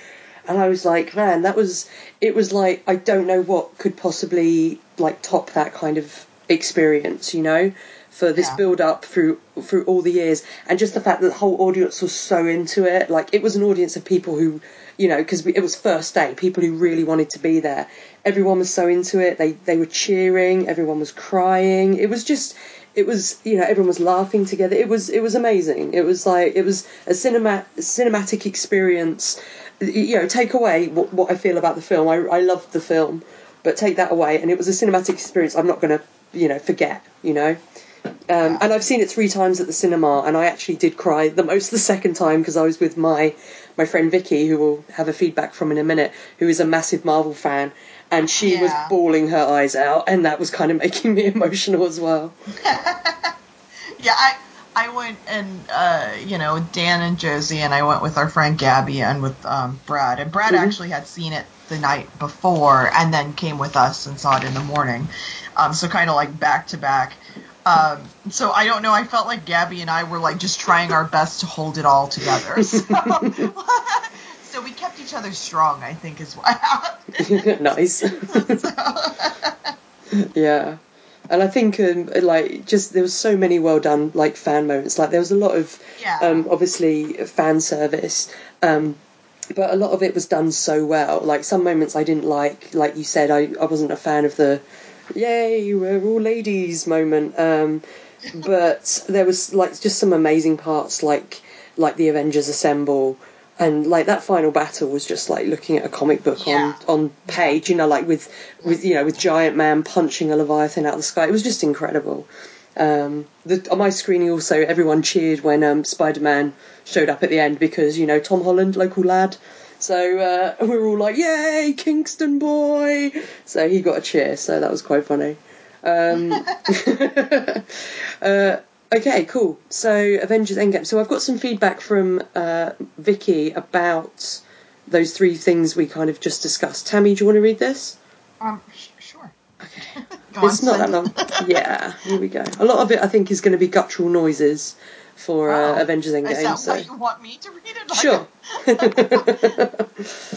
and I was like, man, that was it was like I don't know what could possibly like top that kind of experience, you know, for this Yeah. build up through through all the years, and just the fact that the whole audience was so into it. Like it was an audience of people who, you know, because it was first day, people who really wanted to be there. Everyone was so into it. They they were cheering. Everyone was crying. It was just it was you know everyone was laughing together it was it was amazing it was like it was a cinema cinematic experience you know take away what, what i feel about the film i, I loved the film but take that away and it was a cinematic experience i'm not going to you know forget you know um, and I've seen it three times at the cinema, and I actually did cry the most the second time because I was with my my friend Vicky, who we'll have a feedback from in a minute, who is a massive Marvel fan, and she was bawling her eyes out, and that was kind of making me emotional as well. Yeah, I I went and uh, you know Dan and Josie and I went with our friend Gabby and with um, Brad and Brad Mhm. actually had seen it the night before and then came with us and saw it in the morning, um, so kind of like back to back. Um, so I don't know. I felt like Gabby and I were like just trying our best to hold it all together. So, so we kept each other strong. I think is what happened. nice. So- Yeah. And I think um, like just there was so many well done like fan moments. Like there was a lot of Yeah. um, obviously fan service, um, but a lot of it was done so well. Like some moments I didn't like. Like you said, I, I wasn't a fan of the "Yay, we're all ladies" moment. Um, but there was like just some amazing parts, like like the Avengers assemble. And like that final battle was just like looking at a comic book Yeah. on on page, you know, like with with you know with Giant Man punching a Leviathan out of the sky. It was just incredible. Um, the, on my screening, also everyone cheered when um, Spider Man showed up at the end because you know Tom Holland, local lad. So uh, we were all like, "Yay, Kingston boy!" So he got a cheer. So that was quite funny. Um, uh, okay, cool. So Avengers Endgame. So I've got some feedback from uh, Vicky about those three things we kind of just discussed. Tammy, do you want to read this? um, sh- sure. Okay. It's not that long. Yeah, here we go. A lot of it, I think, is going to be guttural noises for uh, Oh. Avengers Endgame. Is that so. what you want me to read it? Like Sure.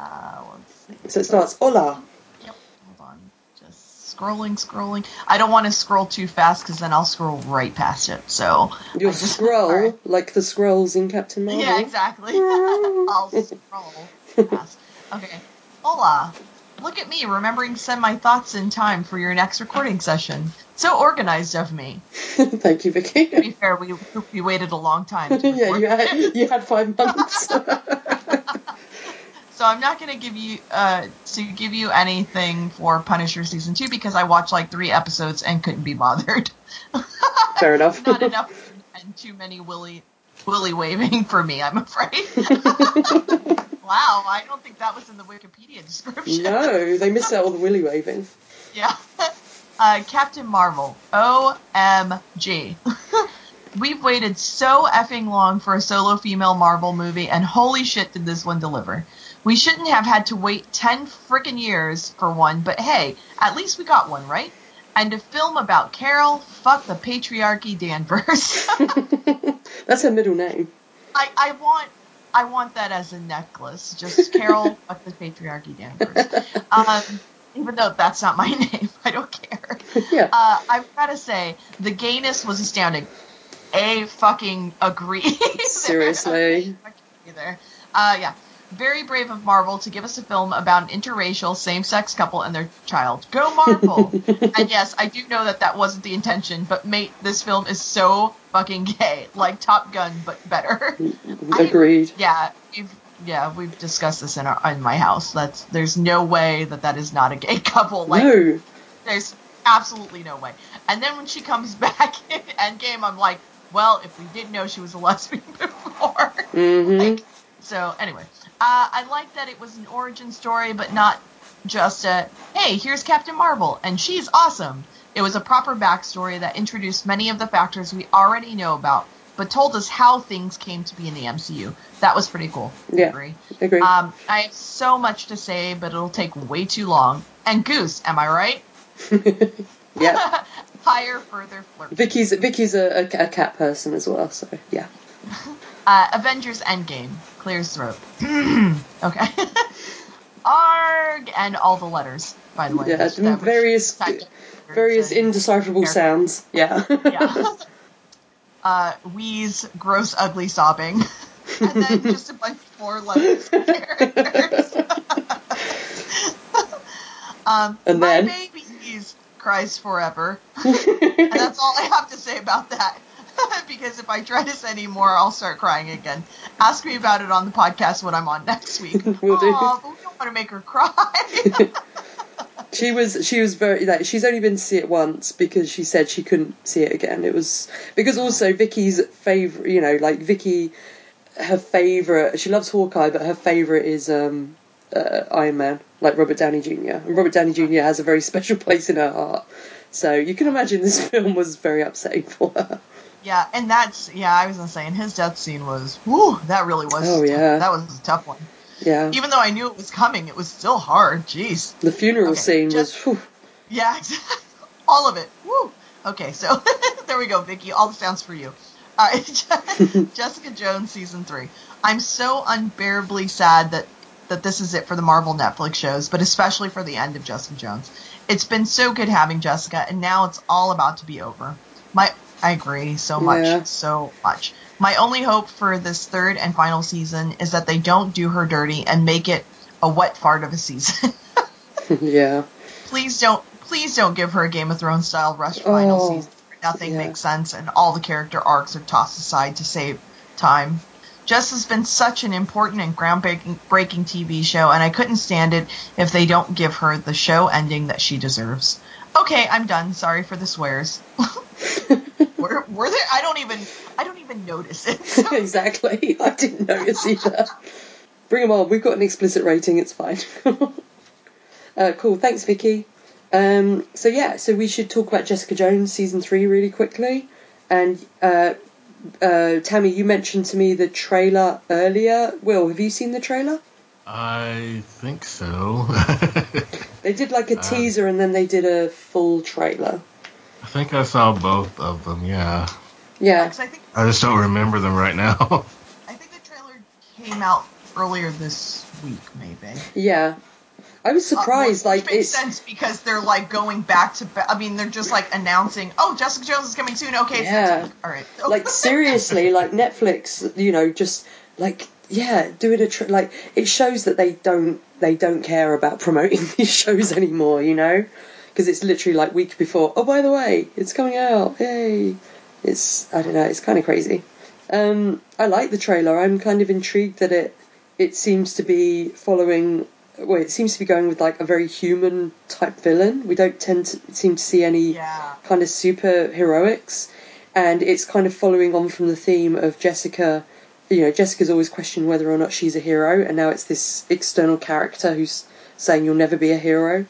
Uh, let's see. so it starts, hola. Yep. Hold on. Just scrolling, scrolling. I don't want to scroll too fast because then I'll scroll right past it. So You'll just- scroll Alright. like the scrolls in Captain Marvel. Yeah, exactly. I'll scroll fast. Okay. Hola. Look at me remembering to send my thoughts in time for your next recording session. So organized of me. Thank you, To be fair, we we waited a long time. Yeah, you had you had five months. So I'm not going to give you uh to give you anything for Punisher season two because I watched like three episodes and couldn't be bothered. Fair enough. not enough and too many willy willy waving for me, I'm afraid. Wow, I don't think that was in the Wikipedia description. no, they missed out all the willy waving. Yeah. Uh, Captain Marvel. OMG. We've waited so effing long for a solo female Marvel movie, and holy shit, did this one deliver. We shouldn't have had to wait 10 frickin' years for one, but hey, at least we got one, right? And a film about Carol, fuck the patriarchy Danvers. That's her middle name. I, I want I want that as a necklace. Just Carol, fuck the patriarchy Danvers. Um, even though that's not my name, I don't care. Yeah. Uh, I've got to say, the gayness was astounding. a fucking agree. Seriously. Either. Uh, yeah. Very brave of Marvel to give us a film about an interracial same-sex couple and their child. Go Marvel! and yes, I do know that that wasn't the intention, but mate, this film is so fucking gay, like Top Gun, but better. Agreed. I, yeah, we've yeah we've discussed this in our in my house. That's there's no way that that is not a gay couple. Like no. there's absolutely no way. And then when she comes back in Endgame, I'm like, well, if we didn't know she was a lesbian before. Mm-hmm. Like, so anyway, uh, I like that it was an origin story, but not just a hey, here's Captain Marvel and she's awesome. It was a proper backstory that introduced many of the factors we already know about, but told us how things came to be in the MCU. That was pretty cool. Yeah, Agree. Agree. Um, I have so much to say, but it'll take way too long. And Goose, am I right? yeah. Higher, further, flirt. Vicky's Vicky's a, a, a cat person as well, so yeah. Uh, Avengers Endgame clears throat. okay. Arg and all the letters, by the way. Yeah, various various indecipherable sounds. Yeah. Yeah. uh, wheeze, gross, ugly sobbing, and then just a bunch of four letters characters. um, And my then? babies cries forever, and that's all I have to say about that. because if I try to say any more, I'll start crying again. Ask me about it on the podcast when I'm on next week. Will do. But we don't want to make her cry. She was she was very like she's only been to see it once because she said she couldn't see it again. It was because also Vicky's favorite, you know, like Vicky, her favorite. She loves Hawkeye, but her favorite is um, uh, Iron Man, like Robert Downey Jr. And Robert Downey Jr. has a very special place in her heart. So you can imagine this film was very upsetting for her. Yeah, and that's yeah. I was gonna say, and his death scene was, whoo, that really was. Oh, yeah. that was a tough one. Yeah, Even though I knew it was coming, it was still hard. Jeez. the funeral Okay, scene just- was. Whew, Yeah, exactly. all of it. Woo. Okay, so there we go, Vicky. All the sounds for you. All right, Jessica Jones season three. I'm so unbearably sad that that this is it for the Marvel Netflix shows, but especially for the end of Jessica Jones. It's been so good having Jessica, and now it's all about to be over. My I agree so much, Yeah. so much. My only hope for this third and final season is that they don't do her dirty and make it a wet fart of a season. yeah, please don't please don't give her a Game of Thrones style rush final Oh, season where nothing yeah. makes sense and all the character arcs are tossed aside to save time. Jess has been such an important and groundbreaking breaking TV show, and I couldn't stand it if they don't give her the show ending that she deserves. Okay, I'm done. Sorry for the swears. were, were there? I don't even. I don't even notice it. exactly. I didn't notice either. Bring them on. We've got an explicit rating. It's fine. uh, cool. Thanks, Vicky. Um, so yeah, so we should talk about Jessica Jones season three really quickly. And uh, uh, Tammy, you mentioned to me the trailer earlier. Will, have you seen the trailer? I think so. They did like a Uh, teaser and then they did a full trailer. I think I saw both of them. Yeah, Yeah. 'Cause I think I just don't remember them right now. I think the trailer came out earlier this week, maybe. Yeah. I was surprised. Uh, like which makes it's sense because they're like going back to. Ba- I mean, they're just like announcing, "Oh, Jessica Jones is coming soon." Okay, Yeah. next week. All right. like seriously like netflix you know just like yeah doing a tr- like it shows that they don't they don't care about promoting these shows anymore you know because it's literally like week before oh by the way it's coming out yay. It's i don't know it's kind of crazy. Um i like the trailer. I'm kind of intrigued that it it seems to be following well it seems to be going with like a very human type villain. We don't tend to seem to see any yeah. kind of super heroics and it's kind of following on from the theme of Jessica you know Jessica's always questioned whether or not she's a hero and now it's this external character who's saying you'll never be a hero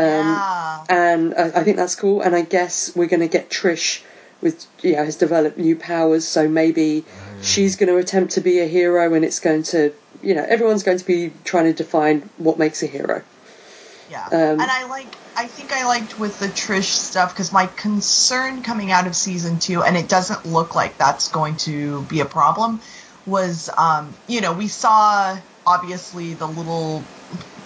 um, yeah. and I, I think that's cool and I guess we're going to get Trish with you know has developed new powers so maybe she's going to attempt to be a hero and it's going to you know everyone's going to be trying to define what makes a hero Yeah. Um, and I like. I think I liked with the Trish stuff because my concern coming out of season two, and it doesn't look like that's going to be a problem, was um, you know we saw obviously the little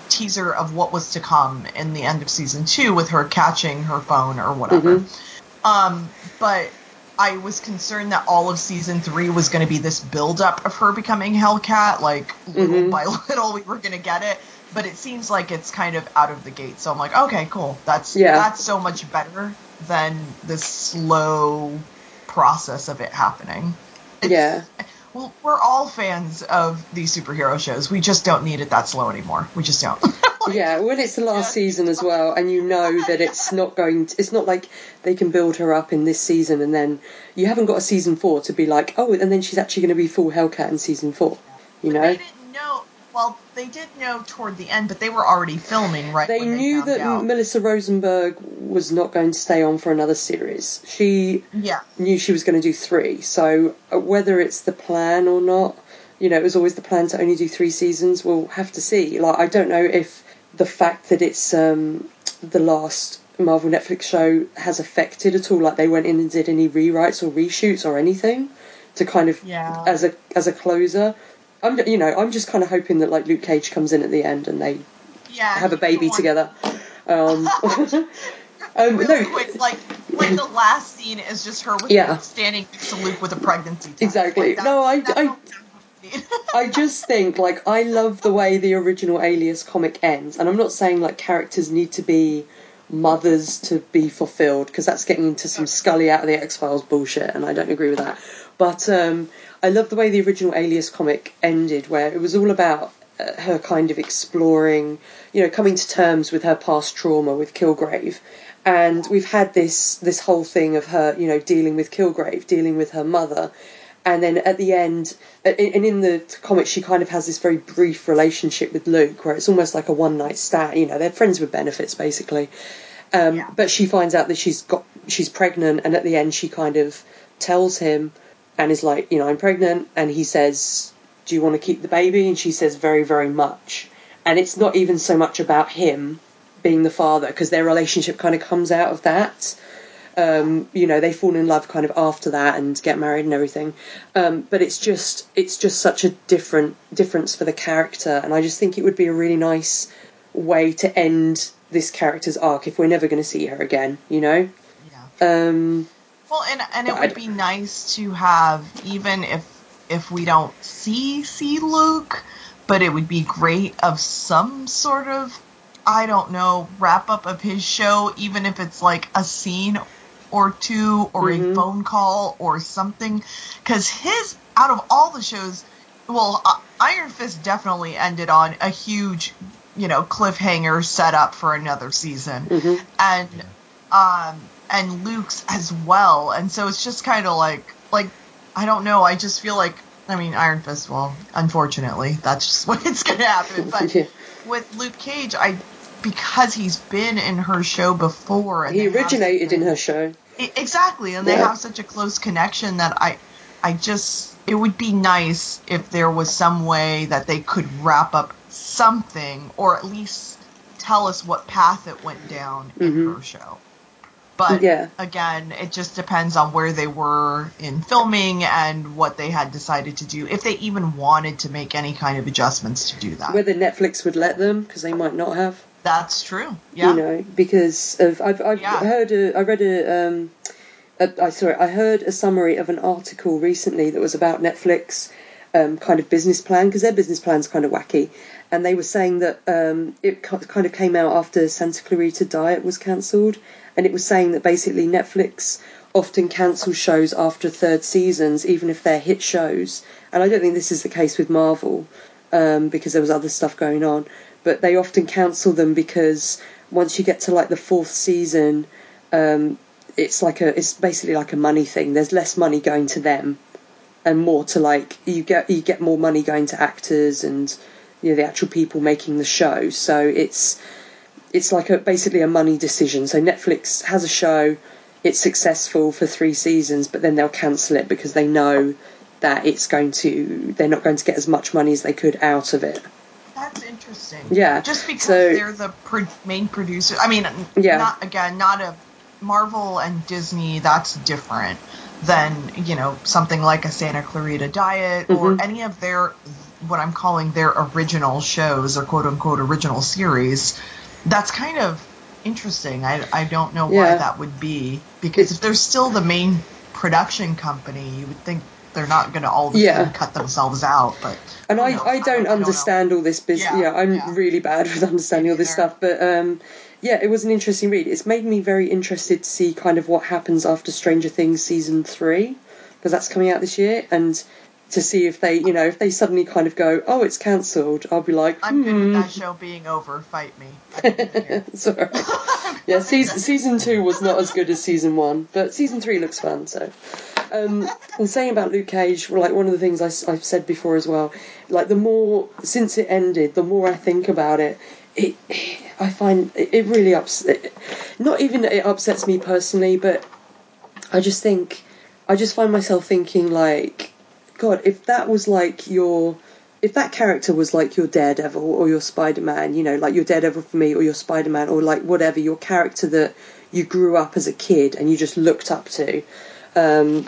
teaser of what was to come in the end of season two with her catching her phone or whatever. Mhm. Um, but I was concerned that all of season three was going to be this build up of her becoming Hellcat. Like little Mhm. by little, we were going to get it. But it seems like it's kind of out of the gate. So I'm like, okay, cool. That's Yeah. that's so much better than the slow process of it happening. It's- Yeah. Well, we're all fans of these superhero shows. We just don't need it that slow anymore. We just don't. Like, yeah, when it's the last Yeah. season as well, and you know that it's not going. To, it's not like they can build her up in this season, and then you haven't got a season four to be like, oh, and then she's actually going to be full Hellcat in season four. You know, didn't know. Well, they did know toward the end, but they were already filming right. they when knew that out. Melissa Rosenberg was not going to stay on for another series. She yeah, knew she was going to do three. So uh, whether it's the plan or not, you know, it was always the plan to only do three seasons. We'll have to see. Like, I don't know if the fact that it's um, the last Marvel Netflix show has affected at all. Like, they went in and did any rewrites or reshoots or anything to kind of yeah. as a as a closer. I'm, you know, I'm just kind of hoping that like Luke Cage comes in at the end and they yeah. have a baby the together. Um, um, Really no, quick, like like the last scene is just her with Yeah. standing next to Luke with a pregnancy test. Exactly. Like, No, I- I- what we need. I just think like I love the way the original Alias comic ends, and I'm not saying like characters need to be mothers to be fulfilled because that's getting into some Scully out of the X Files bullshit, and I don't agree with that. But um, I love the way the original Alias comic ended, where it was all about uh, her kind of exploring, you know, coming to terms with her past trauma with Kilgrave. And we've had this this whole thing of her, you know, dealing with Kilgrave, dealing with her mother, and then at the end, and in the comic, she kind of has this very brief relationship with Luke, where it's almost like a one night stand. You know, they're friends with benefits, basically. Um, Yeah. But she finds out that she's got she's pregnant, and at the end, she kind of tells him and is like, you know, I'm pregnant, and he says, "Do you want to keep the baby?" And she says, "Very, very much." And it's not even so much about him being the father, because their relationship kind of comes out of that um, you know they fall in love kind of after that and get married and everything um, but it's just it's just such a different difference for the character and i just think it would be a really nice way to end this character's arc if we're never going to see her again you know yeah. um, Well, and and it I would be nice to have even if if we don't see see Luke, but it would be great of some sort of I don't know wrap up of his show, even if it's like a scene or two or Mhm. a phone call or something, because his out of all the shows, well, uh, Iron Fist definitely ended on a huge, you know, cliffhanger set up for another season mhm. and um and Luke's as well. And so it's just kind of like like I don't know. I just feel like I mean Iron Fist. Well, unfortunately, that's just what it's gonna happen. But Yeah. with Luke Cage, I because he's been in her show before. He have originated in her show exactly, and they have such a close connection that I I just it would be nice if there was some way that they could wrap up something or at least tell us what path it went down in Mhm. her show. But Yeah. again, it just depends on where they were in filming and what they had decided to do. If they even wanted to make any kind of adjustments to do that. whether netflix would let them because they might not have That's true. Yeah. you know, because of I've I've Yeah. heard a, I read a um, a, I sorry I heard a summary of an article recently that was about Netflix um, kind of business plan because their business plan's kind of wacky, and they were saying that um, it kind of came out after Santa Clarita Diet was cancelled, and it was saying that basically Netflix often cancels shows after third seasons, even if they're hit shows, and I don't think this is the case with Marvel um, because there was other stuff going on. But they often cancel them because once you get to like the fourth season, um, it's like a it's basically like a money thing. There's less money going to them, and more to like you get you get more money going to actors and you know the actual people making the show. So it's it's like a basically a money decision. So Netflix has a show, it's successful for three seasons, but then they'll cancel it because they know that it's going to they're not going to get as much money as they could out of it. That's interesting. Yeah, Just because so- they're the pro- main producer. I mean, Yeah. not again, not a Marvel and Disney. That's different than you know something like a Santa Clarita Diet or Mhm. any of their what I'm calling their original shows or quote unquote original series. That's kind of interesting. I I don't know why Yeah. that would be because if they're still the main production company, you would think they're not going to all Yeah. cut themselves out. But And who I. I don't know. understand all this business. Yeah, Yeah, I'm yeah. really bad with understanding all this stuff. But um, yeah, it was an interesting read. It's made me very interested to see kind of what happens after Stranger Things season three, because that's coming out this year, and to see if they, you know, if they suddenly kind of go, oh, it's cancelled, I'll be like, I'm good hmm. with that show being over. Fight me. I don't care. It's alright. yeah, season season two was not as good as season one, but season three looks fun. So, um, and saying about Luke Cage, like one of the things I, have said before as well, like the more since it ended, the more I think about it, it I find it really upset. Not even that it upsets me personally, but I just think I just find myself thinking like, God, if that was like your if that character was like your Daredevil or your Spider Man, you know, like your Daredevil for me or your Spider Man or like whatever, your character that you grew up as a kid and you just looked up to, um,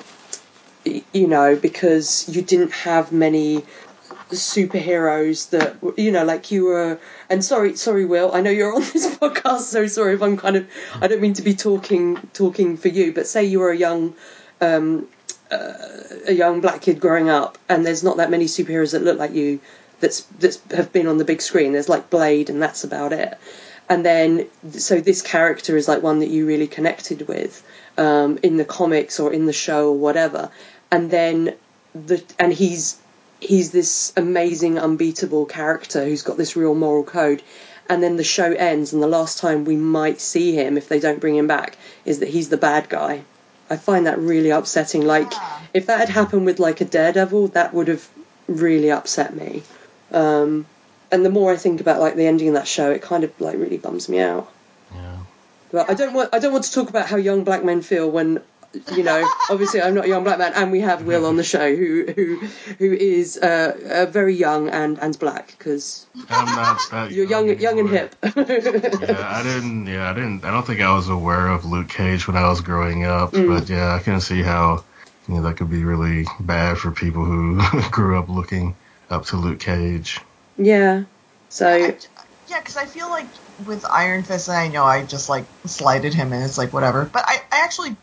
you know, because you didn't have many superheroes that you know like you were and sorry sorry will i know you're on this podcast so sorry if i'm kind of i don't mean to be talking talking for you but say you were a young um a young black kid growing up and there's not that many superheroes that look like you that's that's have been on the big screen. There's like blade and that's about it. And then so this character is like one that you really connected with um, in the comics or in the show or whatever. And then the and he's he's this amazing unbeatable character who's got this real moral code. And then the show ends and the last time we might see him if they don't bring him back is that he's the bad guy i find that really upsetting. Like if that had happened with like a daredevil that would have really upset me. Um, and the more i think about like the ending of that show it kind of like really bums me out. Yeah. but I don't want I don't want to talk about how young black men feel when you know obviously I'm not a young black man and we have Will on the show who who who is uh, uh, very young and and black because I'm not that you're young young and hip. Yeah, I didn't. Yeah, I didn't. I don't think I was aware of Luke Cage when I was growing up. Mm. But yeah, I can see how you know that could be really bad for people who grew up looking up to Luke Cage. yeah. So I- yeah, because I feel like with Iron Fist, and I know I just like slighted him, and it's like whatever. But I, I actually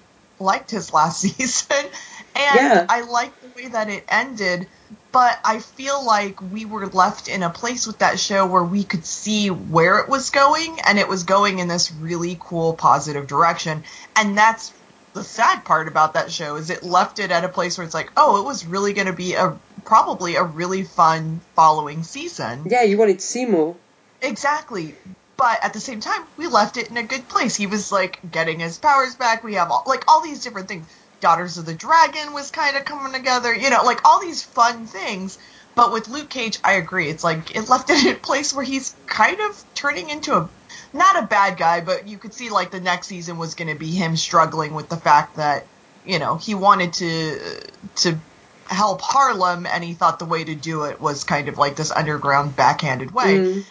liked his last season, and Yeah. I liked the way that it ended. But I feel like we were left in a place with that show where we could see where it was going, and it was going in this really cool, positive direction. And that's the sad part about that show is it left it at a place where it's like, oh, it was really going to be a probably a really fun following season. yeah, you wanted to see more. Exactly. But at the same time, we left it in a good place. He was like getting his powers back. We have all, like all these different things. Daughters of the Dragon was kind of coming together, you know, like all these fun things. But with Luke Cage, I agree. It's like it left it in a place where he's kind of turning into a not a bad guy, but you could see like the next season was going to be him struggling with the fact that you know he wanted to to help Harlem, and he thought the way to do it was kind of like this underground backhanded way Mm.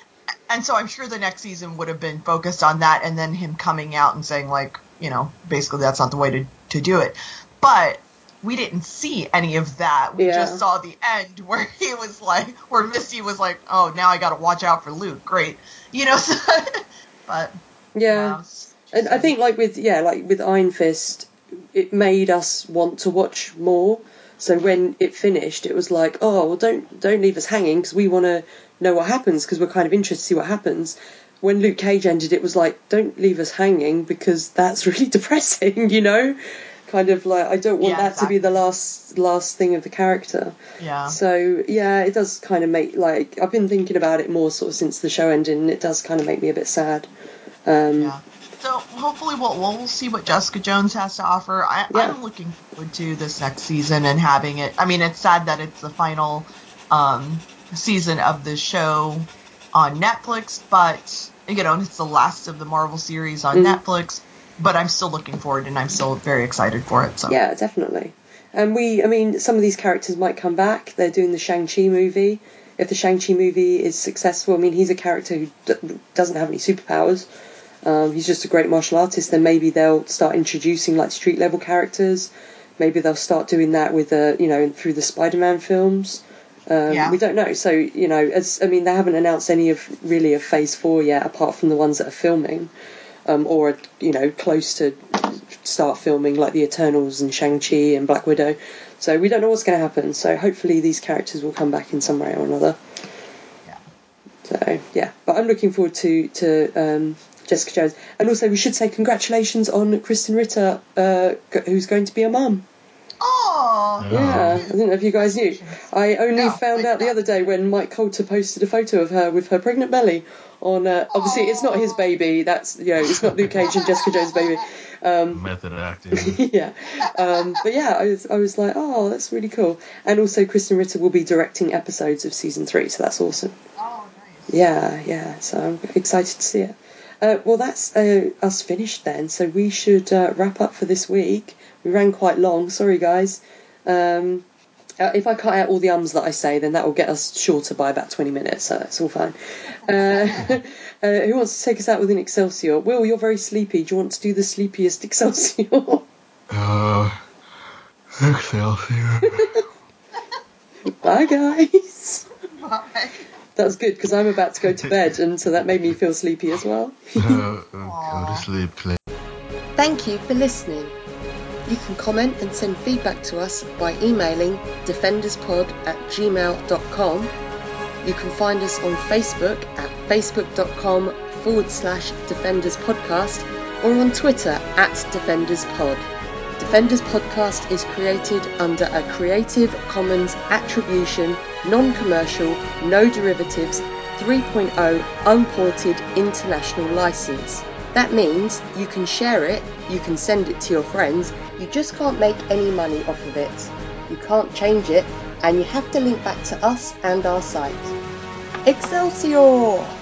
And so I'm sure the next season would have been focused on that, and then him coming out and saying like, you know, basically that's not the way to to do it. But we didn't see any of that. We Yeah. just saw the end where he was like, where Misty was like, oh, now I got to watch out for Luke. Great, you know. So, but Yeah. wow, And I think like with yeah, like with Iron Fist, it made us want to watch more. So when it finished, it was like, oh, well, don't don't leave us hanging because we want to know what happens because we're kind of interested to see what happens. When Luke Cage ended, it was like, don't leave us hanging because that's really depressing, you know. Kind of like I don't want Yeah, that to be the last last thing of the character. yeah. So yeah, it does kind of make like I've been thinking about it more sort of since the show ended, and it does kind of make me a bit sad. Um, Yeah. So hopefully we'll we'll see what Jessica Jones has to offer. I, Yeah. I'm looking forward to this next season and having it. I mean, it's sad that it's the final um, season of the show on Netflix, but you know, it's the last of the Marvel series on Mhm. Netflix. But I'm still looking forward, and I'm still very excited for it. So Yeah, definitely. And we, I mean, some of these characters might come back. They're doing the Shang-Chi movie. If the Shang-Chi movie is successful, I mean, he's a character who d- doesn't have any superpowers. Um, he's just a great martial artist. Then maybe they'll start introducing like street level characters. Maybe they'll start doing that with the, you know, through the Spider-Man films. Um, Yeah. We don't know. So you know, as I mean, they haven't announced any of really of Phase Four yet, apart from the ones that are filming. um, or are, you know close to start filming like the Eternals and Shang Chi and Black Widow. So we don't know what's going to happen. So hopefully these characters will come back in some way or another. Yeah. So yeah, but I'm looking forward to to um, Jessica Jones, and also we should say congratulations on Krysten Ritter, uh, who's going to be a mum. Oh, Yeah, I don't know if you guys knew. I only No, found out the other day when Mike Colter posted a photo of her with her pregnant belly on. Uh, obviously, it's not his baby. That's you know, it's not Luke Cage and Jessica Jones' baby. Um, Method acting. yeah, um, but yeah, I was I was like, oh, that's really cool. And also, Krysten Ritter will be directing episodes of season three, so that's awesome. Oh, nice. Yeah, yeah. So I'm excited to see it. Uh, well, that's uh, us finished then. So we should uh, wrap up for this week. We ran quite long. Sorry, guys. Um, uh, if I cut out all the ums that I say, then that will get us shorter by about 20 minutes, so it's all fine. Uh, uh, who wants to take us out with an Excelsior? Will, you're very sleepy. Do you want to do the sleepiest Excelsior? Uh, Excelsior. Bye, guys. Bye. That was good because I'm about to go to bed, and so that made me feel sleepy as well. Uh, go to sleep, Clay. Thank you for listening. You can comment and send feedback to us by emailing defenderspod at gmail.com. You can find us on Facebook at facebook.com forward slash defenders podcast or on Twitter at defenderspod. Defenders Podcast is created under a Creative Commons Attribution, Non Commercial, No Derivatives 3.0 Unported International License. That means you can share it, you can send it to your friends, you just can't make any money off of it. You can't change it, and you have to link back to us and our site. Excelsior!